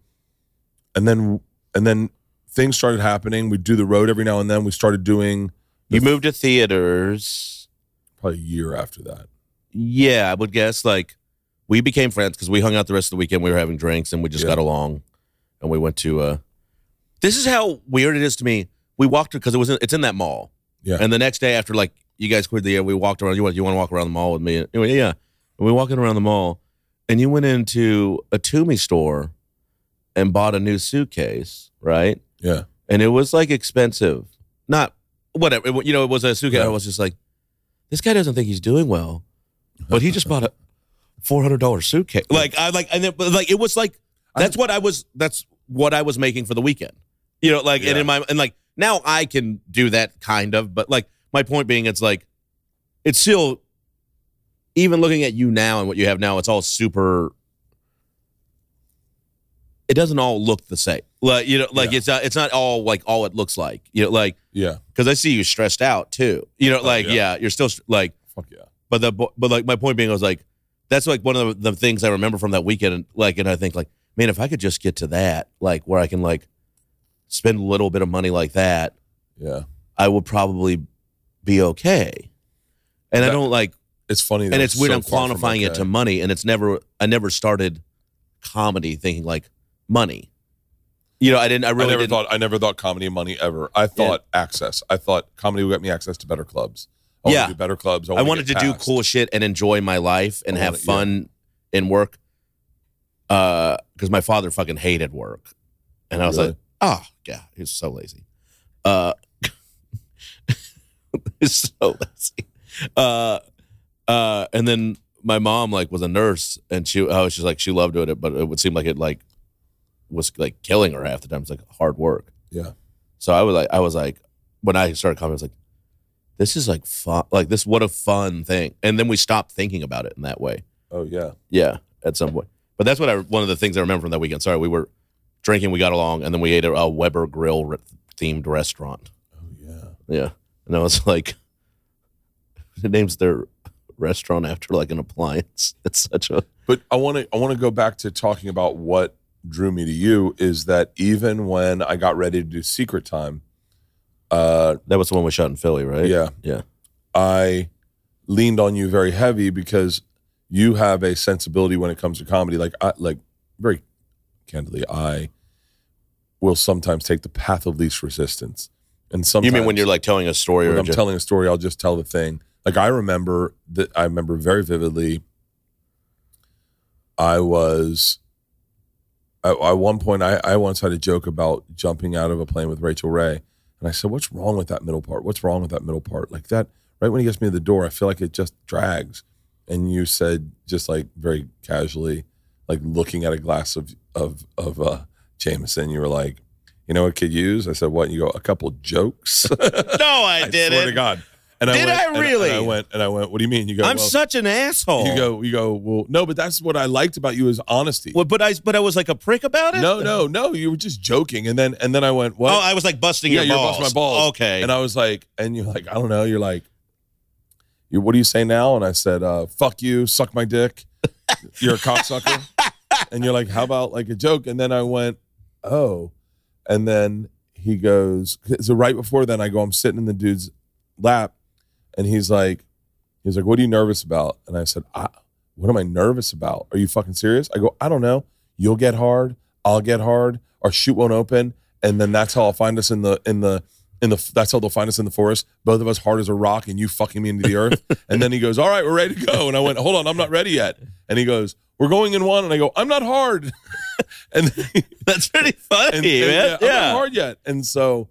and then, and then things started happening. We'd do the road every now and then. We started doing You moved to theaters. probably a year after that. Yeah, I would guess. Like we became friends because we hung out the rest of the weekend. We were having drinks and we just Yeah. got along. And we went to. uh This is how weird it is to me. We walked because it was in, it's in that mall. Yeah. And the next day after like you guys cleared the air, we walked around. You want you want to walk around the mall with me? Anyway, yeah. And we walking around the mall, and you went into a Tumi store and bought a new suitcase, right? Yeah, and it was like expensive. Not whatever. It- you know, it was a suitcase. Yeah. I was just like, this guy doesn't think he's doing well, but he just bought a four hundred dollar suitcase. Like I like, and then, like it was like that's what I was. That's what I was making for the weekend. You know, like and in my and like now I can do that kind of, but like my point being, it's like it's still even looking at you now and what you have now, it's all super. It doesn't all look the same. Like you know, like Yeah. it's not. It's not all like all it looks like. You know, like yeah, because I see you stressed out too. You know, oh, like yeah. yeah. you're still like. fuck yeah. But the but like my point being, I was like, that's like one of the, the things I remember from that weekend. And like, and I think like, man, if I could just get to that, like where I can like spend a little bit of money like that, Yeah. I would probably be okay. And I don't like, It's funny. that and it's weird. so I'm quantifying it to money, and it's never. I never started comedy thinking like money. You know, I didn't. I really I never didn't. thought. I never thought comedy and money ever. I thought access. I thought comedy would get me access to better clubs. I Yeah. do better clubs. I, I wanted to get do cool shit and enjoy my life and have yeah. fun in work. Uh, because my father fucking hated work, and I was Really? like, oh yeah, he's so lazy. Uh, he's so lazy. Uh, uh, and then my mom like was a nurse, and she oh she's like she loved doing it, but it would seem like it like was like killing her half the time. It's like hard work. Yeah. So I was like, I was like, when I started comedy, I was like, this is like fun. Like this, what a fun thing. And then we stopped thinking about it in that way. Oh yeah. Yeah, at some point. But that's what I one of the things I remember from that weekend. Sorry, we were drinking, we got along, and then we ate at a Weber Grill re- themed restaurant. Oh yeah. Yeah, and I was like, the names their restaurant after like an appliance. It's such a But I want to. I want to go back to talking about what drew me to you. Is that even when I got ready to do Secret Time, uh, that was the one we shot in Philly, right? yeah, yeah. I leaned on you very heavy because you have a sensibility when it comes to comedy. Like I like very candidly, I will sometimes take the path of least resistance. And sometimes You mean when you're like telling a story when or I'm just, telling a story, I'll just tell the thing. Like I remember that I remember very vividly. I was at, at one point. I, I once had a joke about jumping out of a plane with Rachel Ray, and I said, "What's wrong with that middle part? What's wrong with that middle part? Like that right when he gets me to the door, I feel like it just drags." And you said, just like very casually, like looking at a glass of of of uh, Jameson, you were like, "You know what could use?" I said, "What?" And you go, "A couple jokes." no, I, I didn't. swear to God. And Did went, I and- really? And, I went and I went. What do you mean? You go. I'm well, such an asshole. You go. You go. Well, no, but that's what I liked about you is honesty. Well, but I but I was like a prick about it. no, no, no. You were just joking, and then and then I went. What? Oh, I was like busting yeah, your you're balls. busting my balls. Okay. And I was like, and you're like, I don't know. You're like, you, what do you say now? And I said, uh, fuck you, suck my dick. You're a cocksucker. and you're like, how about like a joke? And then I went, oh. And then he goes, so right before then, I go, I'm sitting in the dude's lap, and he's like, he's like, what are you nervous about? And I said, I, what am I nervous about? Are you fucking serious? I go, I don't know. You'll get hard. I'll get hard. Our chute won't open, and then that's how I'll find us in the in the in the. That's how they'll find us in the forest. Both of us hard as a rock, and you fucking me into the earth. and then he goes, "All right, we're ready to go." And I went, "Hold on, I'm not ready yet." And he goes, "We're going in one." And I go, "I'm not hard." and That's pretty funny, and, and, man. yeah, Yeah, I'm not hard yet. And so,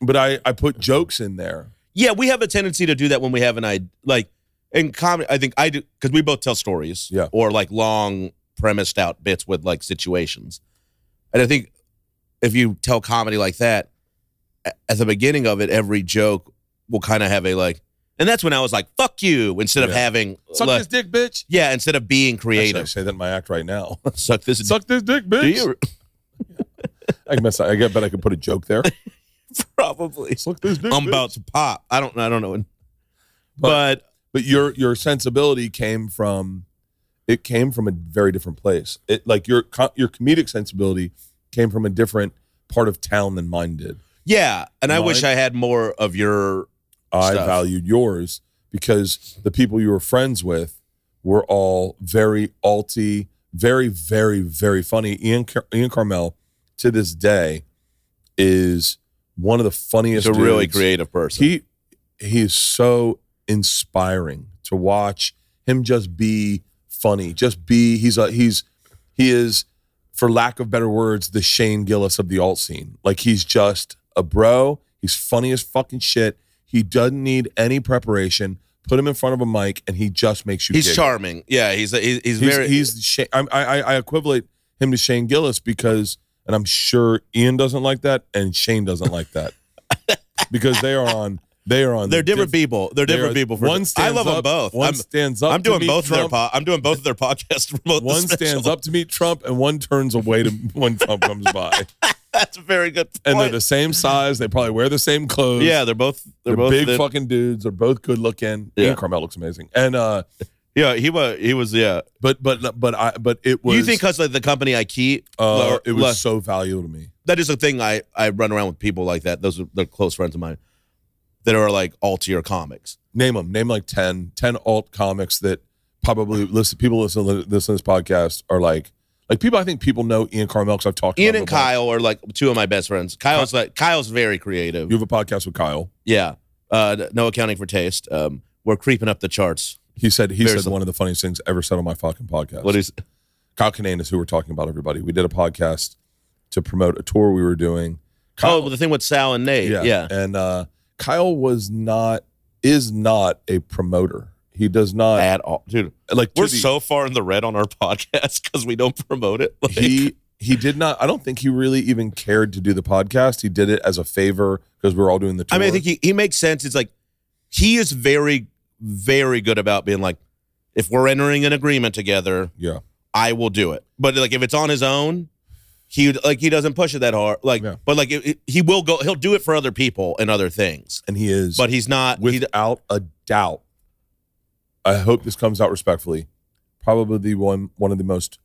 but I I put jokes in there. Yeah, we have a tendency to do that when we have an idea. Like in comedy, I think I do because we both tell stories, Yeah. or like long premised out bits with like situations. And I think if you tell comedy like that, at the beginning of it, every joke will kind of have a like, and that's when I was like, "Fuck you," instead of Yeah. having Suck like- this dick, bitch. yeah, instead of being Actually, I creative. say that in my act right now. Suck this. Suck this dick, bitch. do you I can mess. I get, but I could put a joke there. probably? Suck this dick. I'm bitch. about to pop. I don't. I don't know. But, but your your sensibility came from it came from a very different place. It like your co- your comedic sensibility came from a different part of town than mine did. yeah, and I wish I had more of your I Stuff. valued yours because the people you were friends with were all very alty, very very very funny. Ian Car- Ian Karmel to this day is one of the funniest. He's a really dudes. creative person. He he is so inspiring to watch him just be funny. Just be he's a he's he is for lack of better words the Shane Gillis of the alt scene. Like he's just a bro. He's funny as fucking shit. He doesn't need any preparation. Put him in front of a mic and he just makes you. he's giggle. charming. Yeah, he's he's, he's He's very. he's Sha- I'm- I I I equivalent him to Shane Gillis because, and I'm sure Ian doesn't like that, and Shane doesn't like that because they are on they are on. they're the different diff- people. They're they different are- people. For one stands I love them both. One I'm, stands up. I'm to doing meet both of their Trump. po- I'm doing both of their podcasts. One the stands up to meet Trump, and one turns away to when Trump comes by. That's a very good. Point. And they're the same size. They probably wear the same clothes. yeah, they're both. They're, they're, both big fucking dudes. They're both good looking. Yeah. Ian Karmel looks amazing. And uh, Yeah, he was. He was. Yeah. but but but I but it was. you think because like the company I keep, uh, it was so valuable to me. that is a thing. I I run around with people like that. Those are they're close friends of mine that are like all tier comics. Name them. Name like 10, 10 alt comics that probably listen. People listen to listen to this podcast are like like people. I think people know Ian Karmel because I've talked. Ian and. Kyle are like two of my best friends. Kyle's like Kyle's very creative. You have a podcast with Kyle. Yeah. Uh, no accounting for taste. Um, we're creeping up the charts. He said he Very said so- one of the funniest things ever said on my fucking podcast. What is? Kyle Kinane is who we're talking about. Everybody, we did a podcast to promote a tour we were doing. Oh, Kyle, well, the thing with Sal and Nate. yeah, Yeah. and uh, Kyle was not is not a promoter. He does not At all, dude. like We're the- so far in the red on our podcast because we don't promote it. Like, he he did not. I don't think he really even cared to do the podcast. He did it as a favor because we are all doing the tour. I mean, I think he, he makes sense. It's like he is very, very good about being like, if we're entering an agreement together, yeah, I will do it. But like if it's on his own, he like he doesn't push it that hard. Like, Yeah. but like it, it- he will go. He'll do it for other people and other things. and he is. But he's not. He, without a doubt. I hope this comes out respectfully. Probably the one one of the most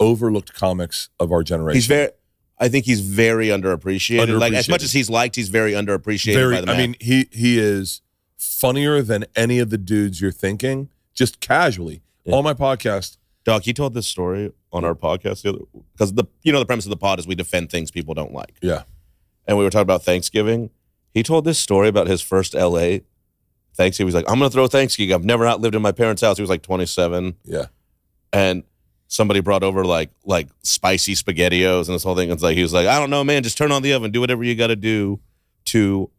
overlooked comics of our generation. he's very. I think he's very underappreciated. Like as much as he's liked, he's very underappreciated very. by the I mean, he he is funnier than any of the dudes you're thinking. Just casually, Yeah. on my podcast. Doc, he told this story on our podcast the other because the you know the premise of the pod is we defend things people don't like. Yeah, and we were talking about Thanksgiving. He told this story about his first LA Thanksgiving. He was like, I'm going to throw Thanksgiving. I've never not lived in my parents' house. He was like 27. yeah. And somebody brought over like like spicy spaghettios and this whole thing. It's like, he was like, I don't know, man. Just turn on the oven. Do whatever you got to do to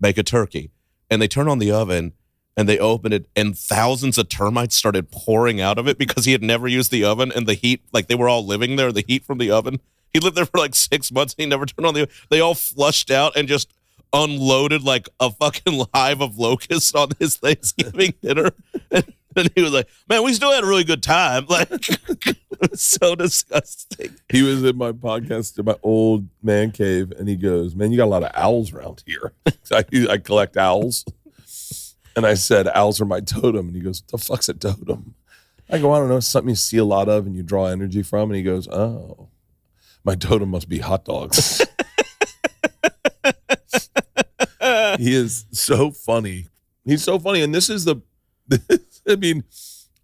make a turkey. And they turn on the oven and they open it and thousands of termites started pouring out of it because he had never used the oven and the heat, like they were all living there, the heat from the oven. He lived there for like six months and he never turned on the They all flushed out and just unloaded like a fucking hive of locusts on his Thanksgiving dinner. And, he was like, man, we still had a really good time. Like, so disgusting. He was in my podcast in my old man cave, and he goes, "Man, you got a lot of owls around here." So I, I collect owls, And I said, owls are my totem. And he goes, the fuck's a totem? I go, I don't know. Something you see a lot of and you draw energy from. And he goes, oh, my totem must be hot dogs. he is so funny. He's so funny. And this is the, I mean,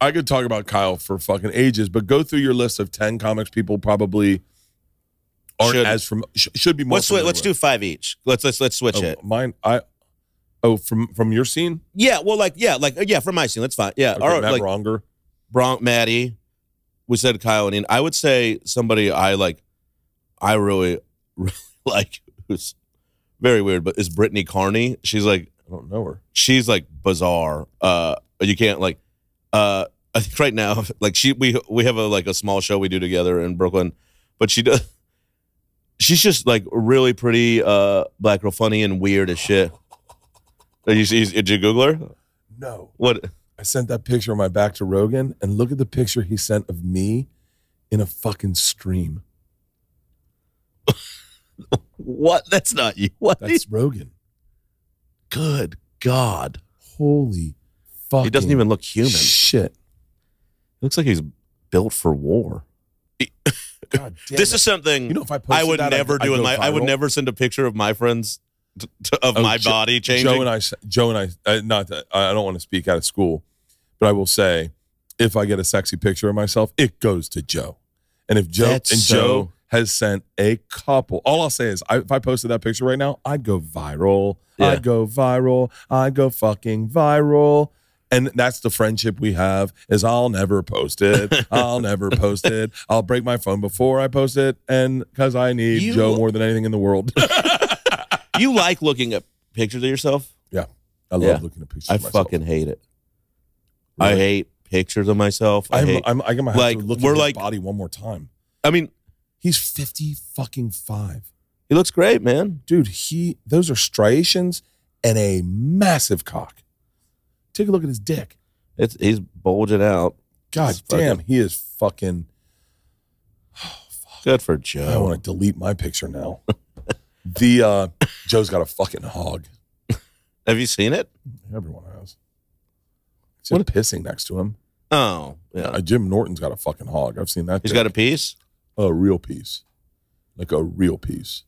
I could talk about Kyle for fucking ages, but go through your list of 10 comics people probably aren't Should- as from, sh- should be more. Let's let's do five each. Let's let's let's switch with. it. Oh, mine, I, oh, from from your scene? Yeah, well, like yeah, like yeah, from my scene, that's fine. Yeah, Okay, or Matt like Braunger. Bronk, Maddie. We said Kyle and Ian. I would say somebody I like. I really, really like. Who's very weird, but is Brittany Carney? She's like I don't know her. she's like bizarre. Uh, you can't like. Uh, I think right now, like she we we have a like a small show we do together in Brooklyn, but she does. She's just like really pretty, uh, black girl, funny and weird as shit. Did you, see- did you Google her? No. What? I sent that picture on my back to Rogan, and look at the picture he sent of me in a fucking stream. What? That's not you. What? That's Rogan. Good God. Holy fuck. He doesn't even look human. He shit. looks like he's built for war. God damn this it. is something you know if I I would that, never I'd- do I'd in my. I would never send a picture of my friends of Oh, my Jo- body changing. Joe and I, Joe and I, uh, not that I don't want to speak out of school, but I will say, if I get a sexy picture of myself, it goes to Joe. And if Joe That's and so- Joe has sent a couple, all I'll say is, I, if I posted that picture right now, I'd go viral. Yeah. I'd go viral. I'd go fucking viral. And that's the friendship we have is I'll never post it. I'll never post it. I'll break my phone before I post it. And because I need You- Joe more than anything in the world. you like looking at pictures of yourself? yeah. I love Yeah. looking at pictures I of myself. fucking hate it. I hate pictures of myself. I I'm, hate. I'm, I'm gonna have like, to look we're like- body one more time. I mean, He's 50 fucking five. he looks great, man. Dude, he those are striations and a massive cock. Take a look at his dick. It's he's bulging out. God It's fucking- damn, he is fucking Good for Joe. I want to delete my picture now. the uh Joe's got a fucking hog. Have you seen it? Everyone has. He's just pissing next to him. Oh, yeah. Uh, Jim Norton's got a fucking hog. I've seen that. He's dick. got a piece. A real piece. Like a real piece.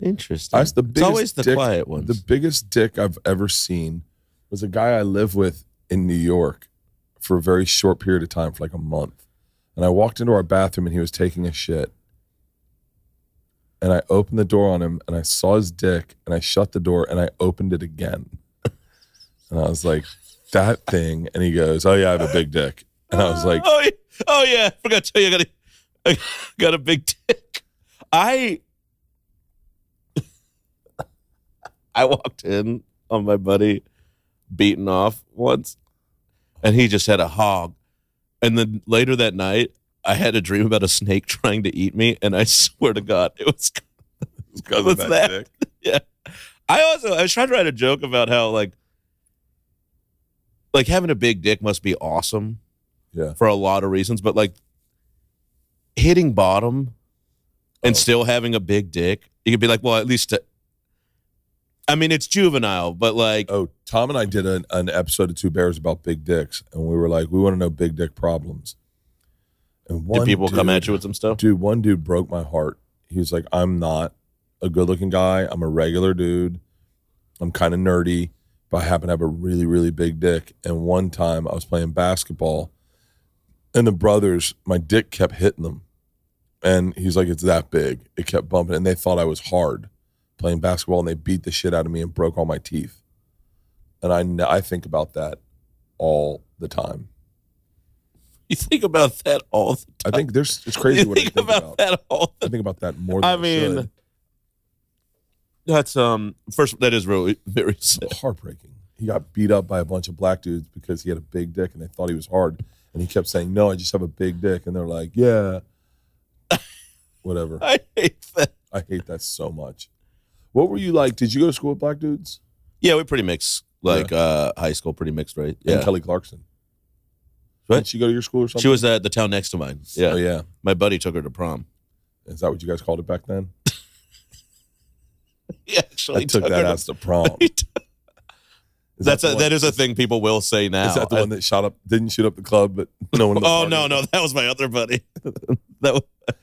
Interesting. That's the it's biggest always the dick- quiet ones. The biggest dick I've ever seen was a guy I lived with in New York for a very short period of time, for like a month. And I walked into our bathroom and he was taking a shit. And I opened the door on him and I saw his dick and I shut the door and I opened it again. And I was like, that thing. And he goes, Oh, yeah, I have a big dick. And I was like, oh yeah, oh yeah. I forgot to tell you, I got a, I got a big dick. I I walked in on my buddy beaten off once, and he just had a hog. And then later that night, I had a dream about a snake trying to eat me, and I swear to God, it was because What's that? yeah. I also I was trying to write a joke about how like like having a big dick must be awesome. Yeah. For a lot of reasons, but like hitting bottom and Oh. still having a big dick, you could be like, well, at least uh, I mean, it's juvenile, but like Oh, Tom and I did an, an episode of Two Bears about big dicks, and we were like, we want to know big dick problems. And one did people come dude- at you with some stuff? Dude, one dude broke my heart. He was like, I'm not a good looking guy. I'm a regular dude. I'm kind of nerdy, but I happen to have a really, really big dick. And one time I was playing basketball, and the brothers, my dick kept hitting them. And he's like, It's that big. It kept bumping. And they thought I was hard playing basketball, and they beat the shit out of me and broke all my teeth. And I, I think about that all the time. You think about that all the time. I think there's, it's crazy you what I think think about, about. that all the I think about that more than I I, mean, should. That's um first that is really very sad. heartbreaking. He got beat up by a bunch of black dudes because he had a big dick and they thought he was hard. And he kept saying, No, I just have a big dick. And they're like, Yeah. Whatever. I hate that. I hate that so much. What were you like? Did you go to school with black dudes? Yeah, we pretty mixed. Like uh high school, pretty mixed, right? And Yeah. Kelly Clarkson. What? Did she go to your school or something? She was at the town next to mine. Yeah. Oh, yeah. My buddy took her to prom. Is that what you guys called it back then? He actually I took her that to- ass to prom. he, t- Is That's that a, that is a thing people will say now. Is that the one that shot up? Didn't shoot up the club, but no one. oh no, no, that was my other buddy. that was,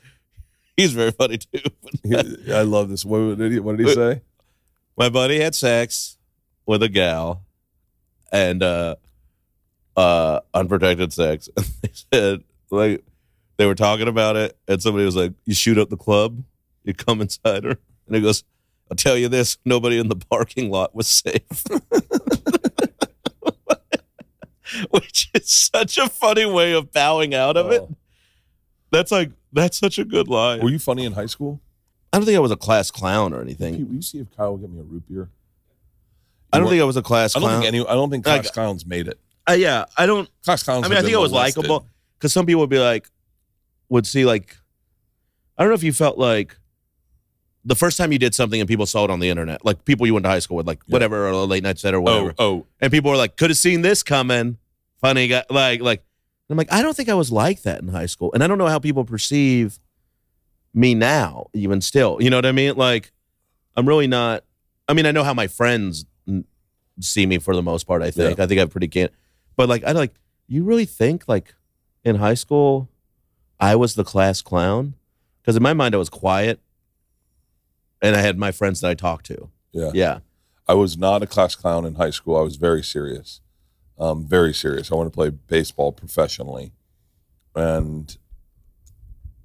he's very funny too. He- I love this. What did he? What did he say? my buddy had sex with a gal and uh uh unprotected sex and they said like they were talking about it and somebody was like you shoot up the club you come inside her and he goes i'll tell you this nobody in the parking lot was safe which is such a funny way of bowing out of it Oh. that's like that's such a good line Were you funny in high school? i don't think i was a class clown or anything will you see if Kyle will get me a root beer? i don't think i was a class I don't clown think any. I don't think Like- Class Clowns made it. Uh, yeah i don't Class Clowns. I mean, I think I was likable because some people would be like, would see like, I don't know if you felt like the first time you did something and people saw it on the internet, like people you went to high school with, like Yeah. whatever, or a late night set or whatever, Oh, oh, and people were like, could have seen this coming. Funny guy, like, like. I'm like, I don't think I was like that in high school, and I don't know how people perceive me now, even still. You know what I mean? Like, I'm really not. I mean, I know how my friends see me for the most part. I think. I think I'm pretty can. But like, I like. You really think like in high school, I was the class clown? Because in my mind, I was quiet, and I had my friends that I talked to. yeah. Yeah. I was not a class clown in high school. I was very serious, um, very serious. I want to play baseball professionally, and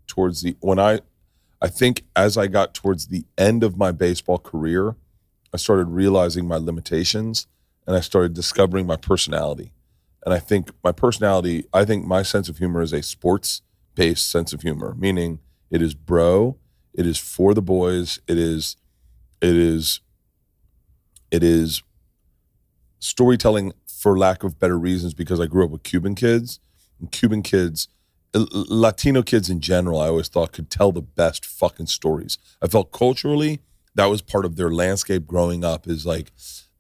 towards the when I, I think as I got towards the end of my baseball career, I started realizing my limitations, and I started discovering my personality. And I think my personality, I think my sense of humor is a sports based sense of humor, meaning it is bro, it is for the boys, it is, it is it is storytelling for lack of better reasons because I grew up with Cuban kids and Cuban kids Latino kids in general I always thought could tell the best fucking stories. I felt culturally that was part of their landscape growing up is like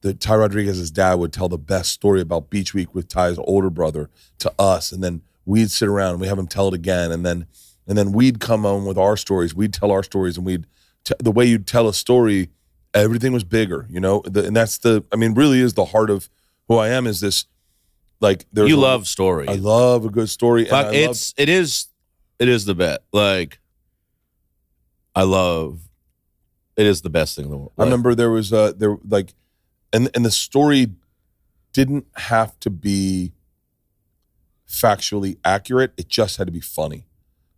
the Ty Rodriguez's dad would tell the best story about Beach Week with Ty's older brother to us and then we'd sit around and we have him tell it again and then and then we'd come on with our stories. We'd tell our stories and we'd t- the way you'd tell a story everything was bigger, you know, the, and that's the, I mean, really is the heart of who I am. Is this like there's you a- love story. I love a good story. and Fuck, I love- it's it is it is the bet. Like I love it is the best thing in the world. I remember there was a there like, and and the story didn't have to be factually accurate. It just had to be funny.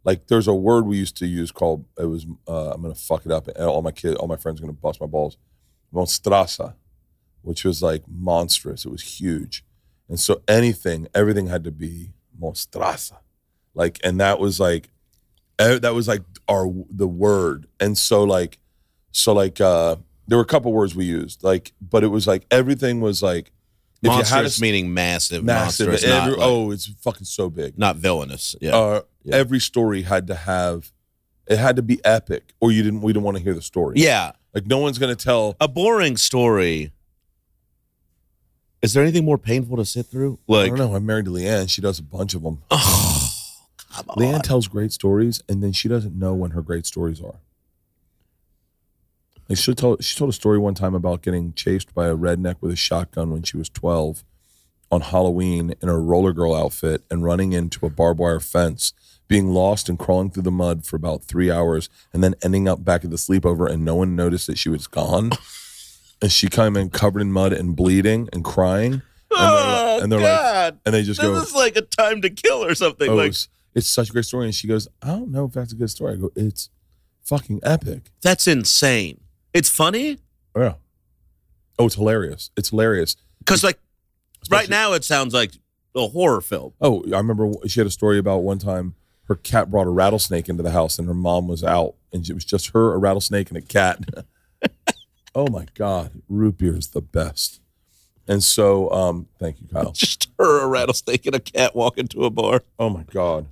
Like there's a word we used to use called it was uh, I'm gonna fuck it up and all my kids all my friends are gonna bust my balls. Monstrasa, which was like monstrous. It was huge, and so anything everything had to be monstrasa, like and that was like that was like our the word, and so like so like uh there were a couple words we used like but it was like everything was like if you had monstrous a meaning massive, massive monstrous, every- not, like- oh it's fucking so big not villainous. Yeah. uh, Yeah. every story had to have it had to be epic or you didn't we didn't want to hear the story yeah. like no one's gonna tell A boring story. Is there anything more painful to sit through? Like, I don't know i'm married to leanne she does a bunch of them oh, come on. leanne tells great stories and then she doesn't know when her great stories are like she told she told a story one time about getting chased by a redneck with a shotgun when she was 12 on Halloween in a roller girl outfit and running into a barbed wire fence, being lost and crawling through the mud for about three hours, and then ending up back at the sleepover and no one noticed that she was gone. And she came in covered in mud and bleeding and crying. oh, and they're like- God. And they just this go, "This is like a time to kill or something. oh, like it's, it's such a great story. And she goes, I don't know if that's a good story. I go, it's fucking epic. that's insane. It's funny Yeah. Oh, it's hilarious. It's hilarious. because like right now it sounds like a horror film. Oh, I remember she had a story about one time her cat brought a rattlesnake into the house and her mom was out and it was just her, a rattlesnake, and a cat. oh my God. Root beer is the best. And so, um, thank you, Kyle. Just her, a rattlesnake, and a cat walk into a bar. Oh my God.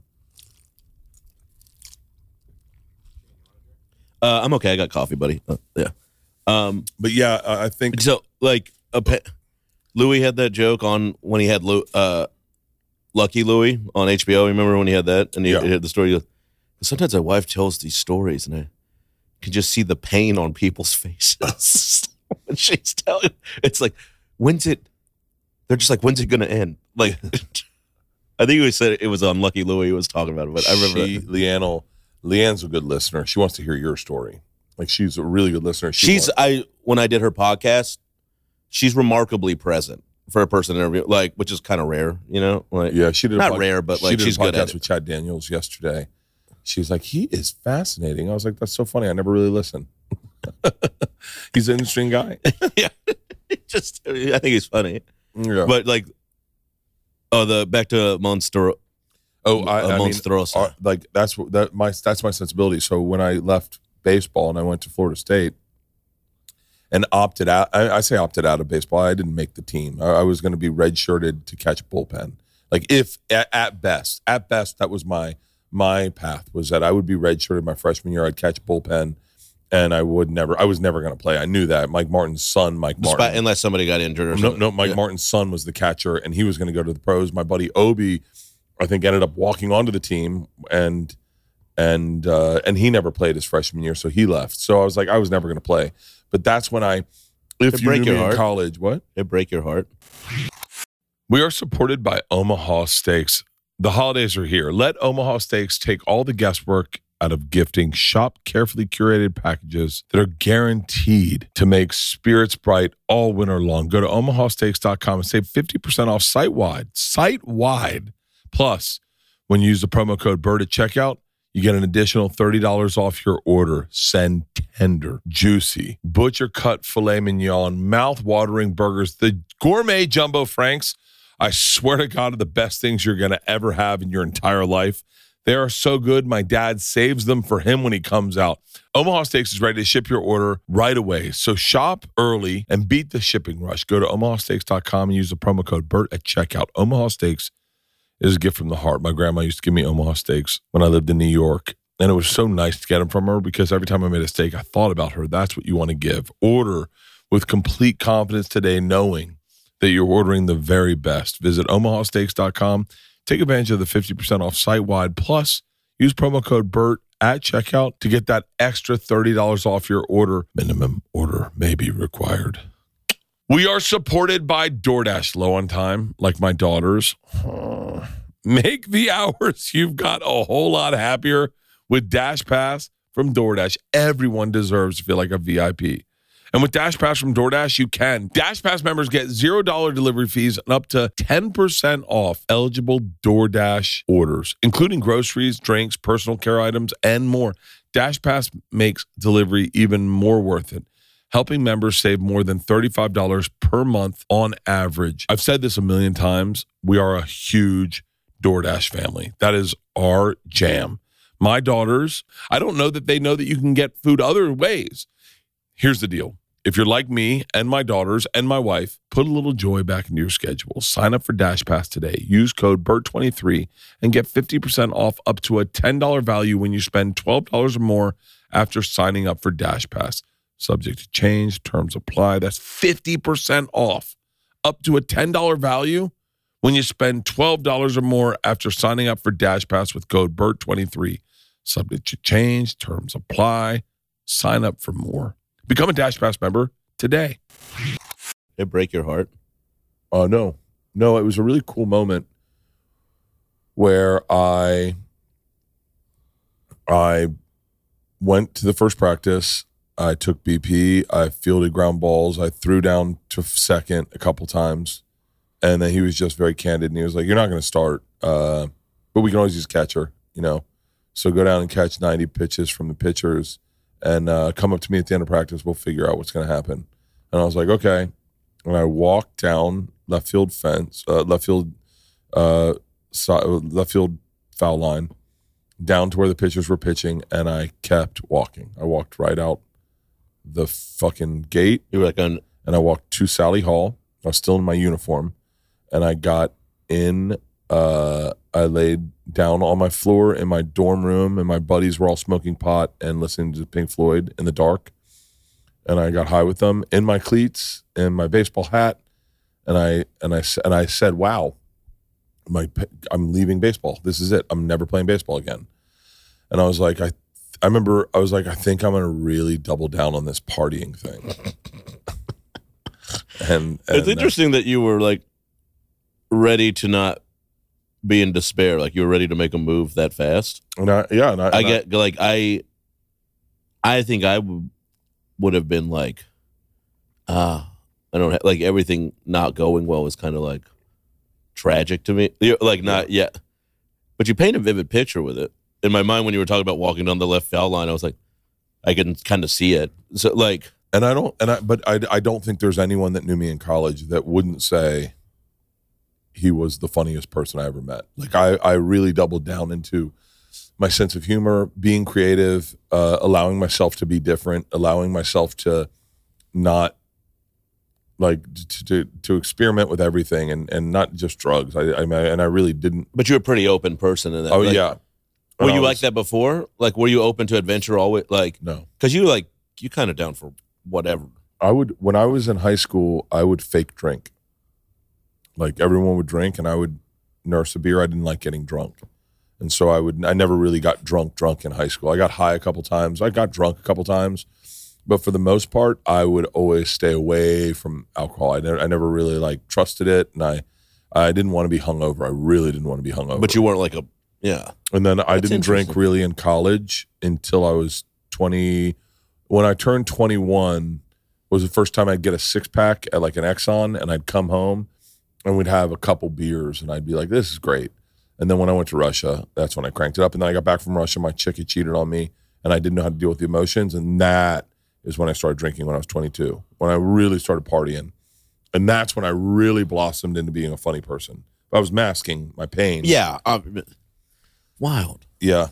Uh, I'm okay. I got coffee, buddy. Uh, yeah. Um. But yeah, I I think So like a pe- Louis had that joke on when he had Lou, uh, Lucky Louie on HBO. Remember when he had that and he, Yeah. he had the story. He goes, Sometimes my wife tells these stories and I can just see the pain on people's faces when she's telling. It's like, when's it? they're just like, when's it gonna end? Like, I think we said it was unlucky Louie was talking about it, but I remember she. Leanne, Leanne's a good listener. She wants to hear your story. Like she's a really good listener. She she's wants- I when I did her podcast, she's remarkably present for a person to interview, like which is kind of rare, you know. Like, yeah, she did a not pod- rare, but she did she's a good podcast at it. with Chad Daniels yesterday. She's like, he is fascinating. I was like, that's so funny. I never really listen. He's an interesting guy. yeah, just I think he's funny, Yeah. but like, oh, the back to Monster, oh, I, uh, I mean, uh, like that's that my that's my sensibility. So when I left baseball and I went to Florida State and opted out, I, I say opted out of baseball. I didn't make the team. I, I was going to be redshirted to catch bullpen. Like if at, at best, at best, that was my my path was that I would be redshirted my freshman year. I'd catch bullpen, and I would never. I was never going to play. I knew that. Mike Martin's son, Mike Martin, Despite, unless somebody got injured or no, something. no, Mike Yeah. Martin's son was the catcher, and he was going to go to the pros. My buddy Obi, I think, ended up walking onto the team, and and uh, and he never played his freshman year, so he left. So I was like, I was never going to play. But that's when I, if It'd you break knew your me in heart. college, what? It break your heart. We are supported by Omaha Steaks. The holidays are here. Let Omaha Steaks take all the guesswork out of gifting. Shop carefully curated packages that are guaranteed to make spirits bright all winter long. Go to omahasteaks.com and save 50% off site wide. Site wide. Plus, when you use the promo code BERT at checkout, you get an additional $30 off your order. Send tender, juicy, butcher cut filet mignon, mouth watering burgers, the gourmet jumbo franks. I swear to God, are the best things you're going to ever have in your entire life. They are so good. My dad saves them for him when he comes out. Omaha Steaks is ready to ship your order right away. So shop early and beat the shipping rush. Go to omahasteaks.com and use the promo code BERT at checkout. Omaha Steaks is a gift from the heart. My grandma used to give me Omaha steaks when I lived in New York. And it was so nice to get them from her because every time I made a steak, I thought about her. That's what you want to give. Order with complete confidence today, knowing that you're ordering the very best. Visit omahasteaks.com. Take advantage of the 50% off site wide. Plus, use promo code BERT at checkout to get that extra $30 off your order. Minimum order may be required. We are supported by DoorDash low on time, like my daughters. Make the hours you've got a whole lot happier with Dash Pass from DoorDash. Everyone deserves to feel like a VIP. And with Dash Pass from DoorDash, you can. Dash Pass members get $0 delivery fees and up to 10% off eligible DoorDash orders, including groceries, drinks, personal care items, and more. Dash Pass makes delivery even more worth it, helping members save more than $35 per month on average. I've said this a million times. We are a huge DoorDash family. That is our jam. My daughters, I don't know that they know that you can get food other ways. Here's the deal. If you're like me and my daughters and my wife, put a little joy back into your schedule. Sign up for Dash Pass today. Use code BERT23 and get 50% off up to a $10 value when you spend $12 or more after signing up for Dash Pass. Subject to change, terms apply. That's 50% off up to a $10 value when you spend $12 or more after signing up for Dash Pass with code BERT23. Subject to change, terms apply. Sign up for more. Become a Dash Pass member today. It break your heart. Oh no, no! It was a really cool moment where I I went to the first practice. I took BP. I fielded ground balls. I threw down to second a couple times, and then he was just very candid. And he was like, "You're not going to start, uh, but we can always use catcher, you know. So go down and catch 90 pitches from the pitchers, and uh, come up to me at the end of practice. We'll figure out what's going to happen." And I was like, "Okay." And I walked down left field fence, uh, left field, uh, si- left field foul line, down to where the pitchers were pitching, and I kept walking. I walked right out the fucking gate, You were like on and I walked to Salley Hall. I was still in my uniform, and I got in. Uh, I laid down on my floor in my dorm room, and my buddies were all smoking pot and listening to Pink Floyd in the dark. And I got high with them in my cleats and my baseball hat, and I and I and I said, "Wow, my I'm leaving baseball. This is it. I'm never playing baseball again." And I was like, I I remember I was like, I think I'm gonna really double down on this partying thing. and, and It's interesting that you were like ready to not be in despair. Like you were ready to make a move that fast. And I, yeah, and I, I and get like I, I think I w- would have been like, ah, I don't ha- like everything not going well is kind of like tragic to me. You're, Like not yet, but you paint a vivid picture with it. In my mind, when you were talking about walking down the left foul line, I was like, I can kind of see it. So like, and I don't, and I, but I, I don't think there's anyone that knew me in college that wouldn't say he was the funniest person I ever met. Like I, I really doubled down into my sense of humor, being creative, uh, allowing myself to be different, allowing myself to not like to to, to experiment with everything and and not just drugs. I, I mean, and I really didn't. but you're a pretty open person in that. Oh Like, yeah, Were When I you like that before? Like, were you open to adventure always? Like, No. because you like you kind of down for whatever. I would when I was in high school, I would fake drink. Like everyone would drink, and I would nurse a beer. I didn't like getting drunk, and so I would. I never really got drunk. Drunk in high school. I got high a couple times. I got drunk a couple times, but for the most part, I would always stay away from alcohol. I never, I never really like trusted it, and I, I didn't want to be hungover. I really didn't want to be hungover. But you weren't like a yeah. And then I That's didn't drink really in college until I was 20. When I turned 21 was the first time I'd get a six pack at like an Exxon and I'd come home and we'd have a couple beers and I'd be like, this is great. And then when I went to Russia, that's when I cranked it up. And then I got back from Russia, my chick had cheated on me and I didn't know how to deal with the emotions. And that is when I started drinking when I was 22, when I really started partying. And that's when I really blossomed into being a funny person. I was masking my pain. Yeah. um, wild. Yeah.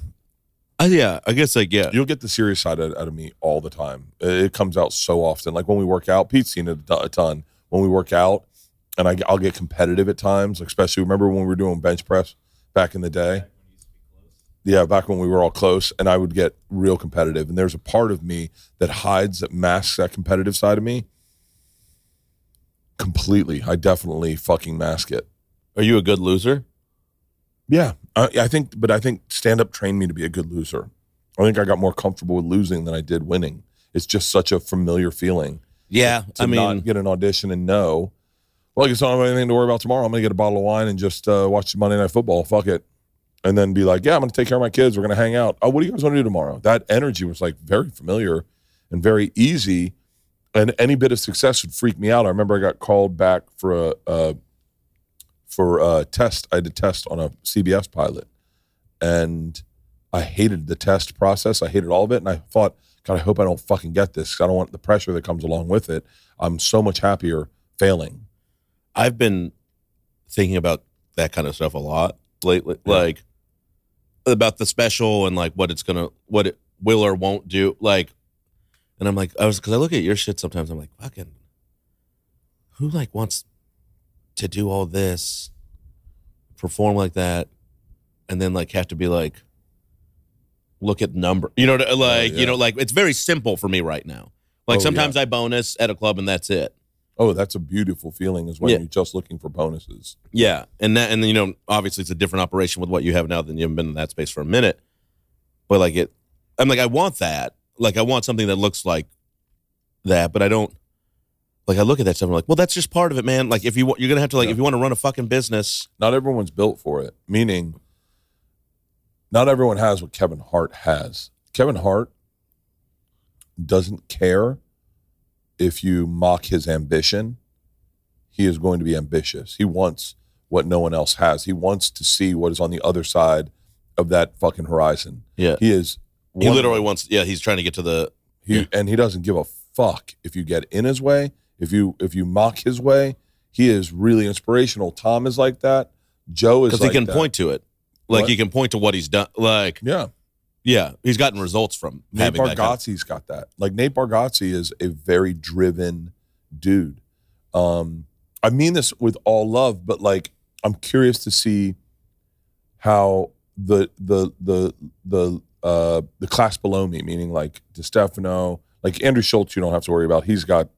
Uh, yeah. I guess like yeah. You'll get the serious side out, out of me all the time. It comes out so often. Like when we work out, Pete's seen it a ton. When we work out, and I, I'll get competitive at times. Especially remember when we were doing bench press back in the day. Yeah, back when we were all close, and I would get real competitive. And there's a part of me that hides, that masks that competitive side of me completely. I definitely fucking mask it. Are you a good loser? Yeah, I, I think, but I think stand up trained me to be a good loser. I think I got more comfortable with losing than I did winning. It's just such a familiar feeling Yeah. to I mean, not get an audition and know, well, I guess I don't have anything to worry about tomorrow. I'm going to get a bottle of wine and just uh, watch Monday Night Football. Fuck it. And then be like, yeah, I'm going to take care of my kids. We're going to hang out. Oh, what do you guys want to do tomorrow? That energy was like very familiar and very easy. And any bit of success would freak me out. I remember I got called back for a, uh, for a test. I had a test on a CBS pilot. And I hated the test process. I hated all of it. And I thought, God, I hope I don't fucking get this I don't want the pressure that comes along with it. I'm so much happier failing. I've been thinking about that kind of stuff a lot lately. Yeah. Like about the special and like what it's gonna what it will or won't do. Like and I'm like, I was because I look at your shit sometimes, I'm like, fucking who like wants to do all this, perform like that, and then like have to be like look at number you know oh, like yeah. you know like it's very simple for me right now like Oh, sometimes i bonus at a club and that's it Oh, that's a beautiful feeling is when Yeah. you're just looking for bonuses. Yeah, and that, and you know, obviously, it's a different operation with what you have now than you haven't been in that space for a minute. But like it, I'm like, I want that. Like, I want something that looks like that, but I don't. Like, I look at that stuff, and I'm like, well, that's just part of it, man. Like, if you want, you're gonna have to like, Yeah. if you want to run a fucking business, Not everyone's built for it, meaning not everyone has what Kevin Hart has. Kevin Hart doesn't care if you mock his ambition. He is going to be ambitious. He wants what no one else has. He wants to see what is on the other side of that fucking horizon. yeah, He is he literally wants. Yeah, he's trying to get to the. He Yeah. and he doesn't give a fuck if you get in his way. If you if you mock his way, he is really inspirational. Tom is like that. Joe is Because like he can that. point to it, like What? he can point to what he's done. Like, Yeah, yeah, he's gotten results from Nate having that. Kind of, Bargatze's got that. Like Nate Bargatze is a very driven dude. Um, I mean this with all love, but like I'm curious to see how the the the the uh the class below me, meaning like DeStefano, like Andrew Schulz, you don't have to worry about. He's got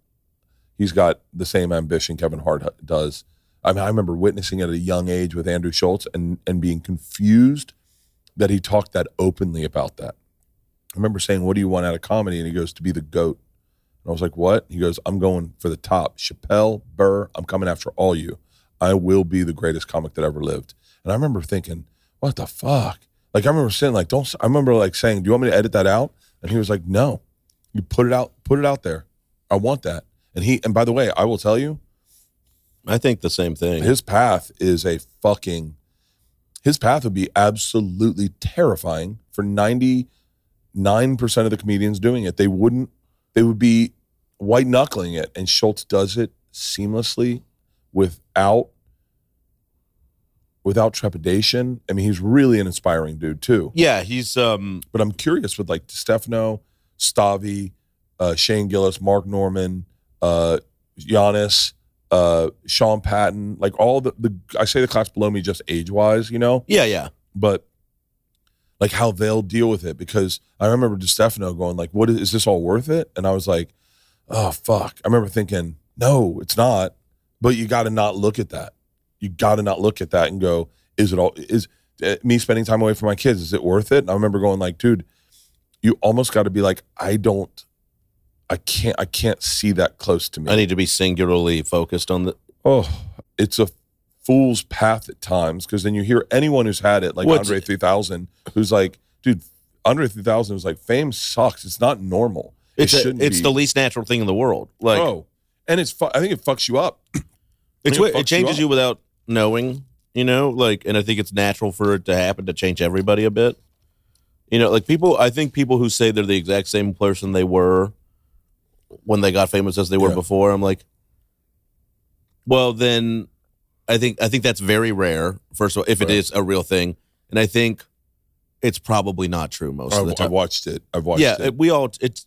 he's got the same ambition Kevin Hart does. I mean, I remember witnessing at a young age with Andrew Schulz and and being confused that he talked that openly about that. I remember saying, "What do you want out of comedy?" And he goes, "To be the goat." And I was like, "What?" He goes, "I'm going for the top. Chappelle, Burr, I'm coming after all you. I will be the greatest comic that ever lived. And I remember thinking, what the fuck? Like I remember saying, like, don't. I remember like saying, do you want me to edit that out? And he was like, no. You put it out. Put it out there. I want that. And he. And by the way, I will tell you, I think the same thing. his path is a fucking. His path would be absolutely terrifying for ninety nine percent of the comedians doing it. They wouldn't. They would be white knuckling it, and Schulz does it seamlessly, without without trepidation. I mean, he's really an inspiring dude too. yeah, he's um But I'm curious with like Stefano, Stavi, uh, Shane Gillis, Mark Normand, uh, Giannis, uh, Sean Patton, like all the, the I say the class below me just age wise, you know, yeah, yeah. but like how they'll deal with it because I remember DeStefano going like, "What is, is this all worth it?" And I was like, "Oh fuck!" I remember thinking, "No, it's not." But you got to not look at that. You got to not look at that and go, "Is it all? Is uh, me spending time away from my kids? Is it worth it?" And I remember going like, "Dude, you almost got to be like, I don't, I can't, I can't see that close to me." I need to be singularly focused on the oh, it's a fool's path at times because then you hear anyone who's had it, like What's- Andre 3000, who's like, dude, Andre 3000 was like, fame sucks. It's not normal. it's it a, it's be. the least natural thing in the world. Like oh, and it's, fu- I think it fucks you up. it's it it changes up. you without knowing, you know, like and I think it's natural for it to happen to change everybody a bit. You know, like people I think people who say they're the exact same person they were when they got famous as they were Yeah. before, I'm like well then I think I think that's very rare, first of all, if it Right. is a real thing. And I think it's probably not true most of I've, the time. I've watched it. I've watched yeah, it. we all it's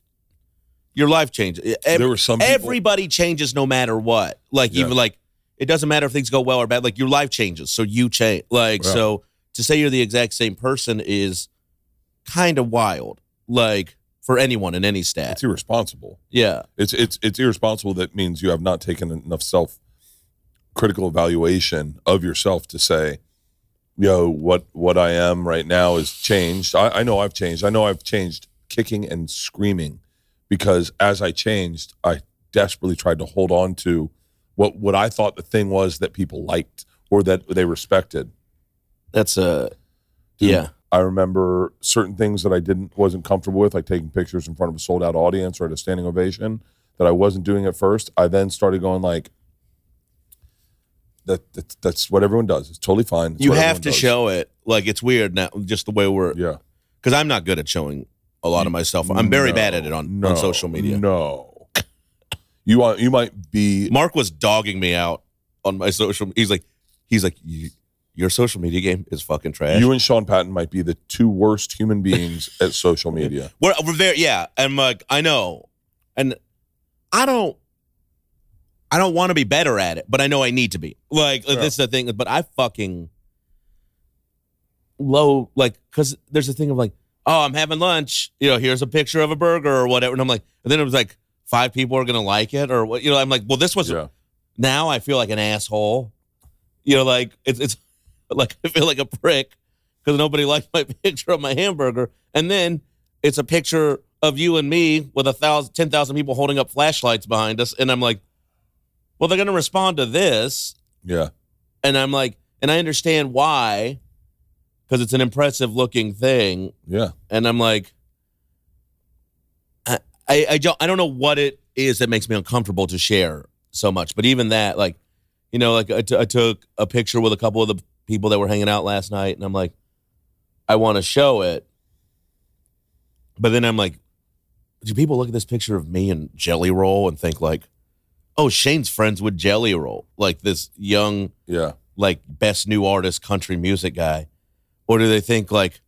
your life changes. Ev- eh, eh, there were some people, everybody changes no matter what. Like Yeah. even like it doesn't matter if things go well or bad. Like your life changes, so you change. Like so to say you're the exact same person is kind of wild. Like for anyone in any stat. it's irresponsible. Yeah, It's, it's, it's irresponsible. That means you have not taken enough self critical evaluation of yourself to say, yo, what what I am right now is changed. I, I know I've changed. I know I've changed kicking and screaming because as I changed, I desperately tried to hold on to what what I thought the thing was that people liked or that they respected. that's a Dude, yeah. I remember certain things that I didn't wasn't comfortable with, like taking pictures in front of a sold out audience or at a standing ovation that I wasn't doing at first. I then started going like that, that that's what everyone does. It's totally fine. It's You have to does. show it. Like it's weird now, just the way we're Yeah. because I'm not good at showing a lot of myself. I'm very No, bad at it on, no, on social media. No. You want you might be Mark was dogging me out on my social. He's like, he's like, "You- your social media game is fucking trash. you and Sean Patton might be the two worst human beings at social media. we're, we're there, yeah. And like, I know, and I don't, I don't want to be better at it, but I know I need to be. Like, Yeah. this is the thing. But I fucking low, like, because there's a thing of like, oh, I'm having lunch. You know, here's a picture of a burger or whatever, and I'm like, and then it was like five people are gonna like it or what? You know, I'm like, well, this was Yeah. now I feel like an asshole. You know, like it's it's like I feel like a prick because nobody liked my picture of my hamburger, and then it's a picture of you and me with a thousand, ten thousand people holding up flashlights behind us, and I'm like, well, they're gonna respond to this, Yeah. and I'm like, and I understand why, because it's an impressive looking thing, Yeah. and I'm like, I, I, I don't, I don't know what it is that makes me uncomfortable to share so much. But even that, like, you know, like I, t- I took a picture with a couple of the people that were hanging out last night, and I'm like, I want to show it, but then I'm like, do people look at this picture of me and Jelly Roll and think like, oh, Shane's friends with Jelly Roll, like this young Yeah. like best new artist country music guy, or do they think like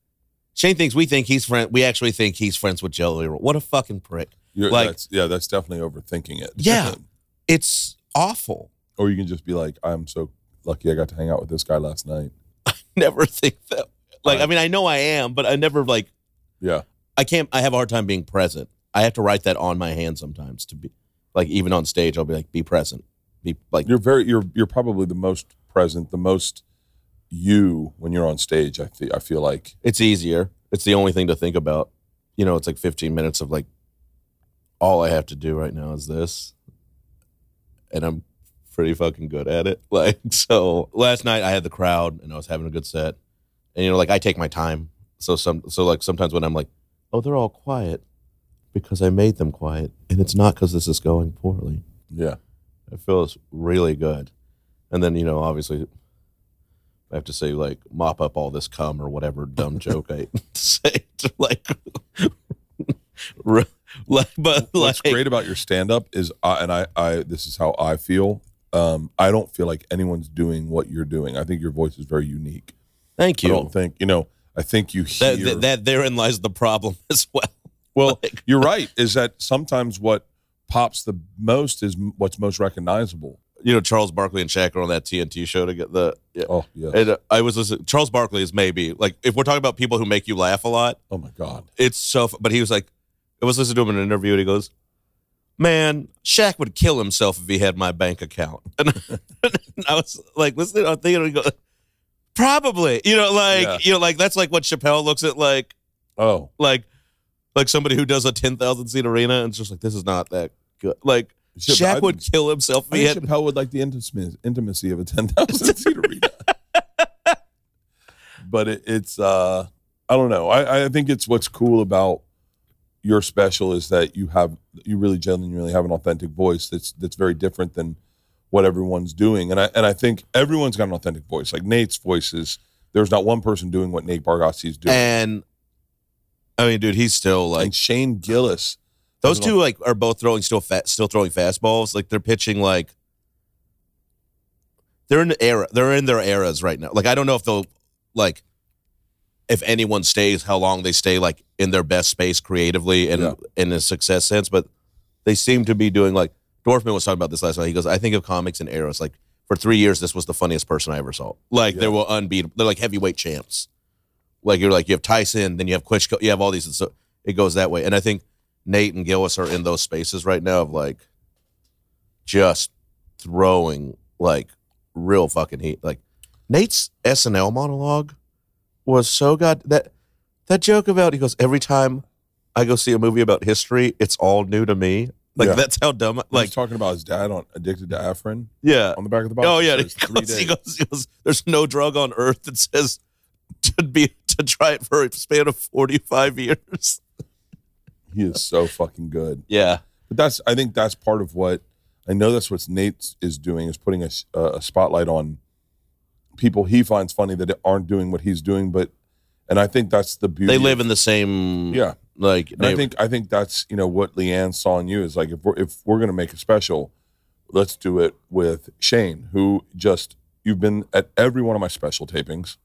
Shane thinks we think he's friend? We actually think he's friends with Jelly Roll. What a fucking prick! You're, Like- that's yeah, that's definitely overthinking it. Yeah. It's awful. or you can just be like, I'm so lucky I got to hang out with this guy last night. I never think that. Like I Right. mean, I know I am, but I never like Yeah. I can't. I have a hard time being present. I have to write that on my hand sometimes to be like even on stage. I'll be like, be present. Be like You're very you're you're probably the most present, the most you when you're on stage. I feel I feel like it's easier. It's the only thing to think about. You know, it's like 15 minutes of like, all I have to do right now is this, and I'm pretty fucking good at it. Like so last night I had the crowd and I was having a good set. And you know, like I take my time. So some so like sometimes when I'm like, oh, they're all quiet because I made them quiet. And it's not because this is going poorly. Yeah. It feels really good. And then, you know, obviously I have to say like mop up all this cum or whatever dumb joke I say to like like but What's great about your stand up is, I, and I, I, this is how I feel. Um, I don't feel like anyone's doing what you're doing. I think your voice is very unique. thank you. I don't think, you know, I think you hear. that, that, that therein lies the problem as well. well, you're right. Is that sometimes what pops the most is what's most recognizable. You know, Charles Barkley and Shaq are on that TNT show to get the. Yeah. Oh, yeah. And uh, I was listening. Charles Barkley is maybe like if we're talking about people who make you laugh a lot, oh, my God. it's so. But he was like, I was listening to him in an interview, and he goes, "Man, Shaq would kill himself if he had my bank account." And I was like, listening, I'm thinking, goes, probably, you know, like Yeah. you know, like that's like what Chappelle looks at, like Oh, like like somebody who does a ten thousand seat arena, and it's just like this is not that good. Like Shit, Shaq would kill himself if I he had. Chappelle would like the intimacy, intimacy of a 10,000 seat arena. but it, it's, uh, I don't know. I, I think it's what's cool about your special is that you have, you really genuinely have an authentic voice that's, that's very different than what everyone's doing. And I, and I think everyone's got an authentic voice. Like Nate's voice is, there's not one person doing what Nate Bargatze is doing. And I mean, dude, he's still like and Shane Gillis, those two. Like are both throwing still fat, still throwing fastballs. Like they're pitching like they're in the era. They're in their eras right now. Like I don't know if they'll like if anyone stays, how long they stay like in their best space creatively and Yeah. in a success sense. But they seem to be doing like Dorfman was talking about this last night. He goes, I think of comics and eras. Like for three years, this was the funniest person I ever saw. Like they Yeah. were unbeatable. They're like heavyweight champs. Like you're like you have Tyson, then you have Klitschko, you have all these. and So it goes that way. And I think Nate and Gillis are in those spaces right now of like just throwing like real fucking heat. Like Nate's SNL monologue was so god that that joke about he goes every time I go see a movie about history, it's all new to me. Like Yeah. that's how dumb. like Like talking about his dad on Addicted to Afrin yeah. on the back of the box. Oh yeah. It He says three goes, he, days. goes, he goes, There's no drug on earth that says to be to try it for a span of 45 years. He is so fucking good. Yeah. But that's I think that's part of what I know that's what Nate is doing is putting a, s- a spotlight on people he finds funny that aren't doing what he's doing. But and I think that's the beauty. They live in the same yeah. like And I think I think that's you know what Leanne saw in you is like if we're if we're gonna make a special, let's do it with Shane, who just you've been at every one of my special tapings.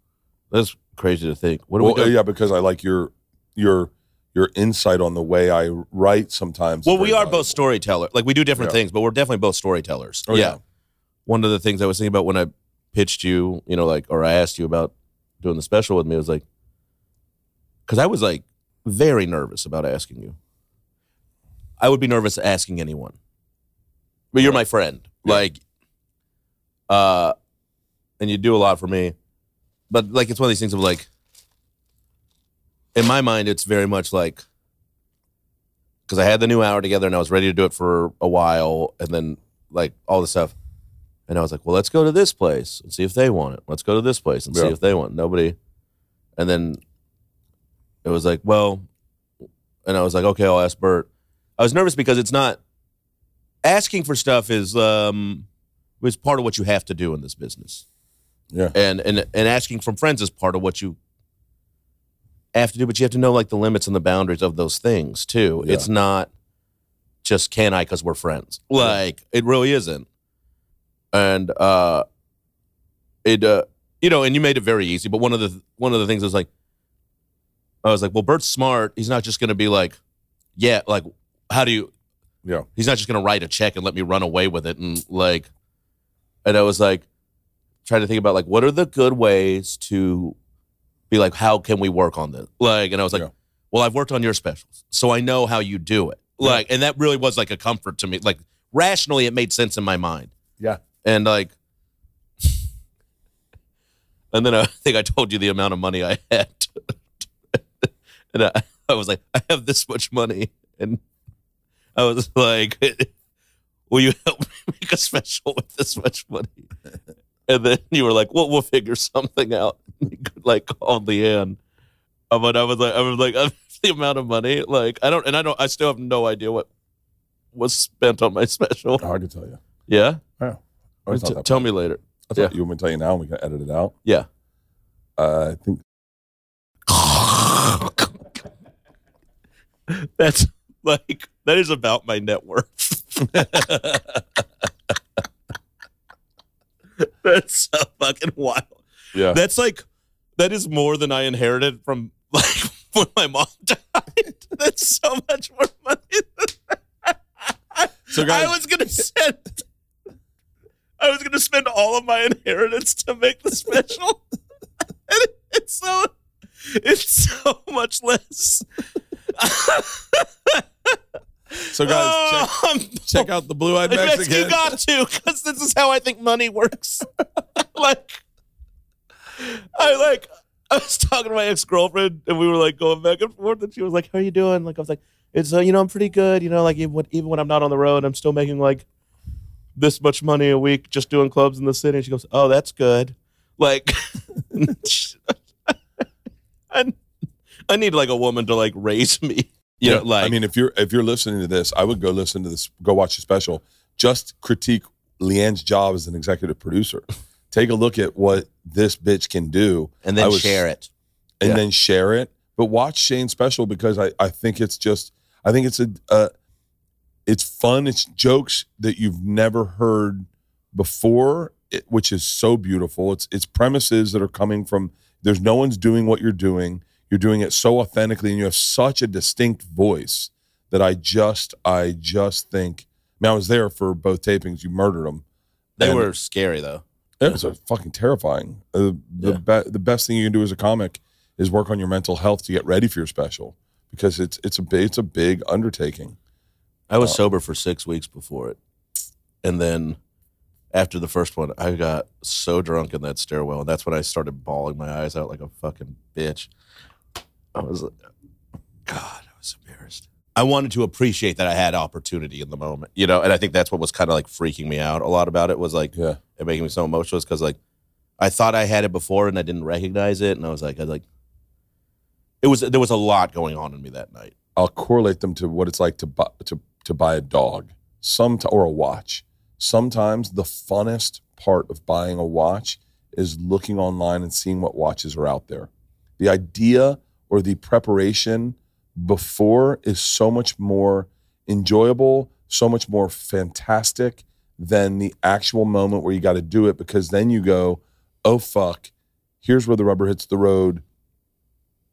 that's crazy to think. What do Well, we do? yeah, because I like your your your insight on the way I write sometimes. Well, we are valuable. both storytellers. Like we do different Yeah. things, but we're definitely both storytellers. Oh, yeah. yeah. One of the things I was thinking about when I pitched you, you know, like, or I asked you about doing the special with me was like, because I was like very nervous about asking you. I would be nervous asking anyone, but you're my friend. Yeah. Like, uh, and you do a lot for me, but like it's one of these things of like, in my mind, it's very much like because I had the new hour together and I was ready to do it for a while, and then like all this stuff, and I was like, well, let's go to this place and see if they want it. Let's go to this place and see if they want. It. Nobody, and then it was like, well, and I was like, okay, I'll ask Bert. I was nervous because it's not asking for stuff is um is part of what you have to do in this business Yeah. and and and asking from friends is part of what you have to do but you have to know like the limits and the boundaries of those things too Yeah. it's not just can i because we're friends like it really isn't and uh it uh you know and you made it very easy but one of the one of the things is like i was like well bert's smart he's not just gonna be like yeah like how do you Yeah. he's not just gonna write a check and let me run away with it and like and i was like trying to think about like what are the good ways to be like how can we work on this like and i was like Yeah. well i've worked on your specials so i know how you do it Yeah. like and that really was like a comfort to me like rationally it made sense in my mind Yeah. and like and then i think i told you the amount of money i had and I, I was like i have this much money and i was like will you help me make a special with this much money. And then you were like, well, we'll figure something out. like called the end. But I was like, I was like, the amount of money, like I don't, and I don't, I still have no idea what was spent on my special. Oh, I can tell you. Yeah, Oh, T- tell bad. me later. I thought yeah. you want me to tell you now and we can edit it out. Yeah. Uh, I think That's like that is about my net worth. That's so fucking wild. yeah. That's like that is more than I inherited from like when my mom died. That's so much more money. So, guys- I was gonna send. I was gonna spend all of my inheritance to make the special, and it's so it's so much less. so guys, check, Oh, I'm- check out the Blue Eyed Mexican. you got to, because this is how I think money works. like, I like, I was talking to my ex girlfriend, and we were like going back and forth, and she was like, "How are you doing?" Like, I was like, "It's uh, you know, I'm pretty good. You know, like even when, even when I'm not on the road, I'm still making like this much money a week just doing clubs in the city." And she goes, "Oh, that's good." Like, I, I need like a woman to like raise me. You know, like I mean, if you're if you're listening to this, I would go listen to this. Go watch the special. Just critique LeeAnn's job as an executive producer. Take a look at what this bitch can do, and then was- share it. and Yeah. then share it. But watch Shane's special because I, I think it's just I think it's a uh, it's fun. It's jokes that you've never heard before, it, which is so beautiful. It's it's premises that are coming from. There's no one's doing what you're doing. You're doing it so authentically, and you have such a distinct voice that I just I just think. I mean, I was there for both tapings. You murdered them. They were scary though. it was a fucking terrifying. Uh, the Yeah. be- the best thing you can do as a comic is work on your mental health to get ready for your special because it's it's a big it's a big undertaking. I was Oh. sober for six weeks before it, and then after the first one, I got so drunk in that stairwell, and that's when I started bawling my eyes out like a fucking bitch. I was like, God, I was embarrassed. I wanted to appreciate that I had opportunity in the moment, you know, and I think that's what was kind of like freaking me out a lot about it was like Yeah, it making me so emotional because like I thought I had it before and I didn't recognize it, and I was like, I like. It was there was a lot going on in me that night. I'll correlate them to what it's like to buy to to buy a dog, some or a watch. Sometimes the funnest part of buying a watch is looking online and seeing what watches are out there. The idea or the preparation before is so much more enjoyable, so much more fantastic than the actual moment where you got to do it because then you go, oh fuck, here's where the rubber hits the road.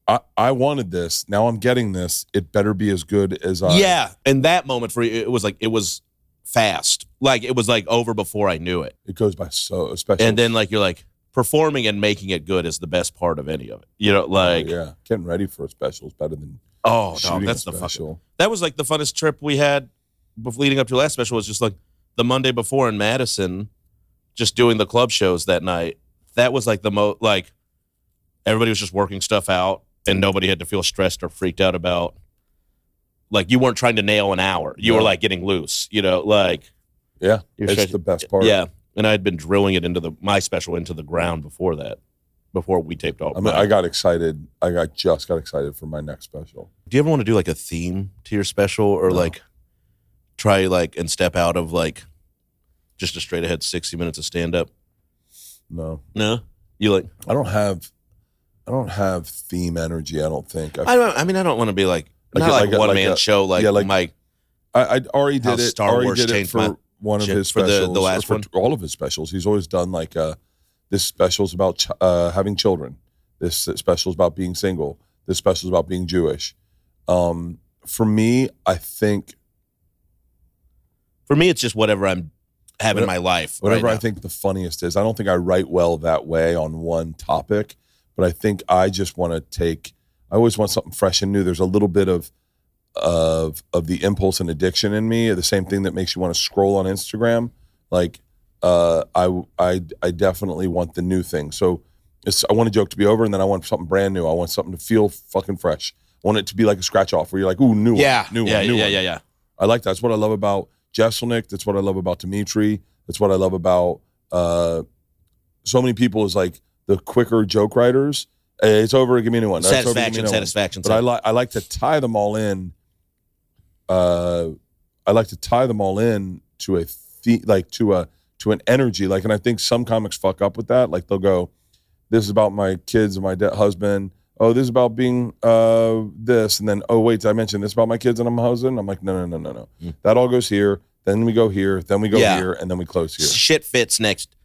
I, I wanted this. Now I'm getting this. It better be as good as I. yeah, and that moment for you, it was like it was fast. Like it was like over before I knew it. It goes by so, especially. And then like you're like performing and making it good is the best part of any of it. You know, oh, like yeah, getting ready for a special is better than oh, no, that's the fucking. special. That was like the funnest trip we had leading up to last special was just like the Monday before in Madison, just doing the club shows that night. That was like the most like everybody was just working stuff out and nobody had to feel stressed or freaked out about like you weren't trying to nail an hour. You were like getting loose, you know, like Yeah, it's stretching- the best part. Yeah, and I had been drilling it into the my special into the ground before that, before we taped all. I mean. I got excited. I got just got excited for my next special. do you ever want to do like a theme to your special, or No. like try like and step out of like just a straight ahead sixty minutes of stand up? No, No, you like I don't have. I don't have theme energy. I don't think. I don't. I mean, I don't want to be like, Like not a- like, like a- one man a- show like, yeah, like- Mike. I, I already did it. Star Wars did it changed for my one of his for the- the last for one? all of his specials. He's always done like uh, this special's about ch- uh, having children. This special's about being single. This special's about being Jewish. Um, for me, I think For me, it's just whatever I'm having in Whatever- my life. whatever right I think the funniest is. I don't think I write well that way on one topic, but I think I just want to take. I always want something fresh and new. There's a little bit of of of the impulse and addiction in me. The same thing that makes you want to scroll on Instagram. Like uh, I I I definitely want the new thing. So it's I want a joke to be over, and then I want something brand new. I want something to feel fucking fresh. I want it to be like a scratch off where you're like, ooh, new one. Yeah, one, new yeah, one, new yeah, one. yeah, yeah. I like that. That's what I love about Jeselnik. That's what I love about Demetri. That's what I love about uh, so many people is like the quicker joke writers. It's over. Give me a new one. It's over, Satisfaction, one. satisfaction. But I like I like to tie them all in. Uh, I like to tie them all in to a the, like to a to an energy. Like, and I think some comics fuck up with that. Like they'll go, "This is about my kids and my de- husband." Oh, this is about being uh this, and then oh wait, did I mention this about my kids and my husband? I'm like, no, no, no, no, no. Mm. That all goes here. Then we go here. Then we go Yeah. here, and then we close here. shit fits next.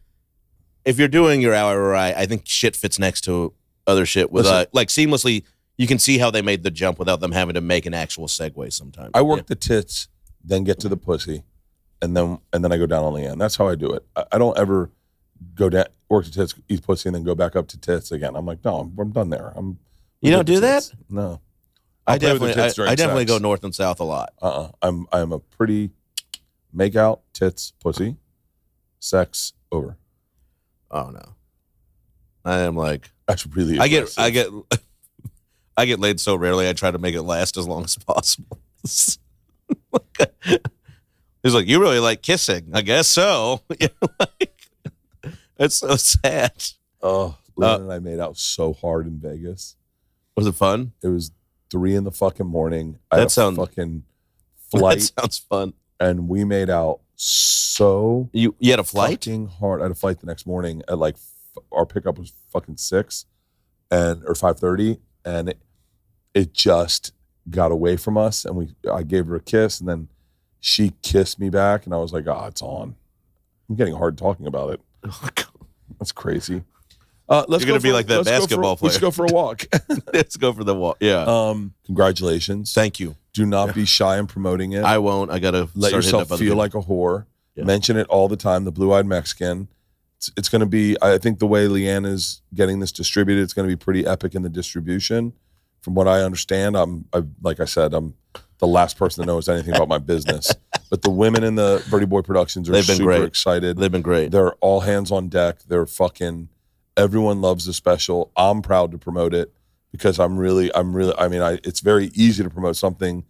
If you're doing your hour right, I think shit fits next to other shit with Listen. uh, like seamlessly. You can see how they made the jump without them having to make an actual segue. Sometimes I work the tits, then get to the pussy, and then and then I go down on the end. That's how I do it. I, I don't ever go down, work the tits, eat pussy, and then go back up to tits again. I'm like, no, I'm, I'm done there. I'm. You don't do that? tits. No. I I'll the definitely, I, I definitely sex. go north and south a lot. Uh. uh I'm. I'm a pretty make out tits pussy, sex over. Oh no, I am like That's really. I get. I get, I get laid so rarely. I try to make it last as long as possible. He's like, you really like kissing? I guess so. It's so sad. Oh, uh, Lynn and I made out so hard in Vegas. Was it fun? It was three in the fucking morning. I That sounds- fucking flight, That sounds fun. and we made out so You you had a flight? fucking hard. I had a flight the next morning at like f- our pickup was fucking six, and or five thirty, and it, it just got away from us, and we I gave her a kiss, and then she kissed me back, and I was like, oh, it's on. I'm getting hard talking about it. That's crazy. Uh, let's You're gonna go be for- like that go for- basketball Let's go for a walk. Let's go for the walk. Yeah. um, congratulations. Thank you. Do not be shy in promoting it. I won't. I gotta Let yourself feel like a whore. Yeah. Mention it all the time. The blue eyed Mexican. It's, it's going to be. I think the way LeeAnn is getting this distributed, it's going to be pretty epic in the distribution. From what I understand, I'm. I, like I said, I'm the last person that knows anything about my business. But the women in the Berty Boy Productions are They've been super great. excited. They've been great. They're all hands on deck. They're fucking. Everyone loves the special. I'm proud to promote it because I'm really. I'm really. I mean, I. It's very easy to promote something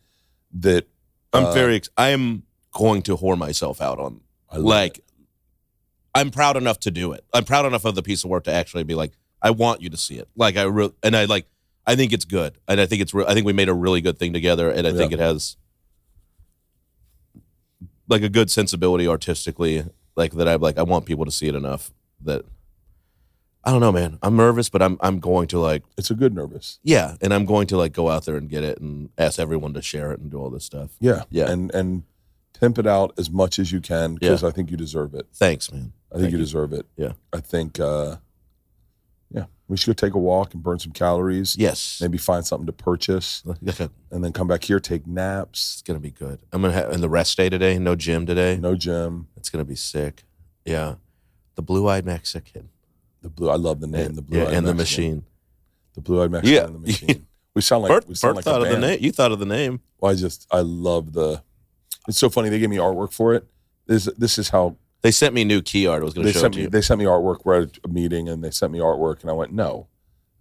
that I'm uh, very. Ex- I am going to whore myself out on. I Like, it. I'm proud enough to do it. I'm proud enough of the piece of work to actually be like, I want you to see it. Like I re- and I like. I think it's good, and I think it's. Re- I think we made a really good thing together, and I think it has like a good sensibility artistically. Like that, I'm like. I want people to see it enough that. I don't know, man. I'm nervous, but I'm I'm going to like It's a good nervous. yeah, and I'm going to like go out there and get it and ask everyone to share it and do all this stuff. Yeah. Yeah. And and pimp it out as much as you can because I think you deserve it. Thanks, man. I think Thank you, you. deserve it. Yeah. I think uh yeah, we should go take a walk and burn some calories. Yes, Maybe find something to purchase and then come back here, take naps. It's gonna be good. I'm gonna have in the rest day today. No gym today. No gym. It's gonna be sick. Yeah, the blue-eyed Mexican. The blue I love the name, the blue yeah, eyed and the machine. The blue eyed Mexican Yeah. and the machine. We sound like Bert, we sound Bert like thought a of the band. name. You thought of the name. Well, I just I love the it's so funny. They gave me artwork for it. This this is how They sent me new key art. I was gonna they show it to me you. they sent me artwork. We're at a meeting and they sent me artwork and I went no,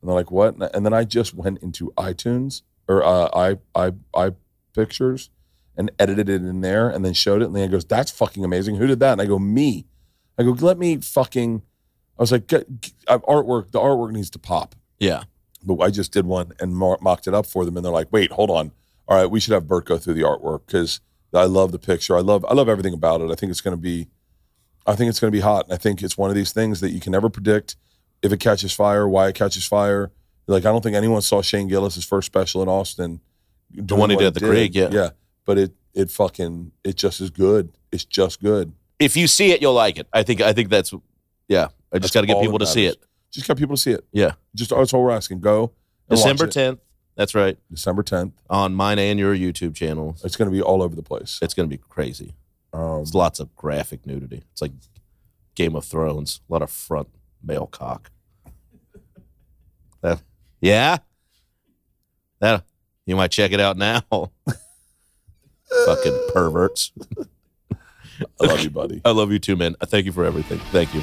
and they're like what? And then I just went into iTunes or uh, i i i pictures and edited it in there and then showed it. And LeeAnn goes, "That's fucking amazing. Who did that?" And I go, "Me." I go, "Let me fucking." I was like, get, get- "Artwork. The artwork needs to pop." yeah, But I just did one and mo- mocked it up for them, and they're like, "Wait, hold on. All right, we should have Bert go through the artwork because I love the picture. I love I love everything about it. I think it's going to be, I think it's going to be hot. And I think it's one of these things that you can never predict if it catches fire, why it catches fire. Like I don't think anyone saw Shane Gillis' first special in Austin. The one he did at the Creek, yeah. yeah. But it it fucking it just is good. It's just good. if you see it, you'll like it. I think. I think that's. Yeah, I just got to get people to see it. Just got people to see it. Yeah, Just that's all we're asking. Go December it. 10th. That's right December tenth. on mine and your YouTube channel. It's going to be all over the place. It's gonna be crazy. Um, It's lots of graphic nudity. It's like Game of Thrones. A lot of front male cock. That, yeah. That you might check it out now. Fucking perverts. I love you, buddy. I love you too, man. I thank you for everything. Thank you.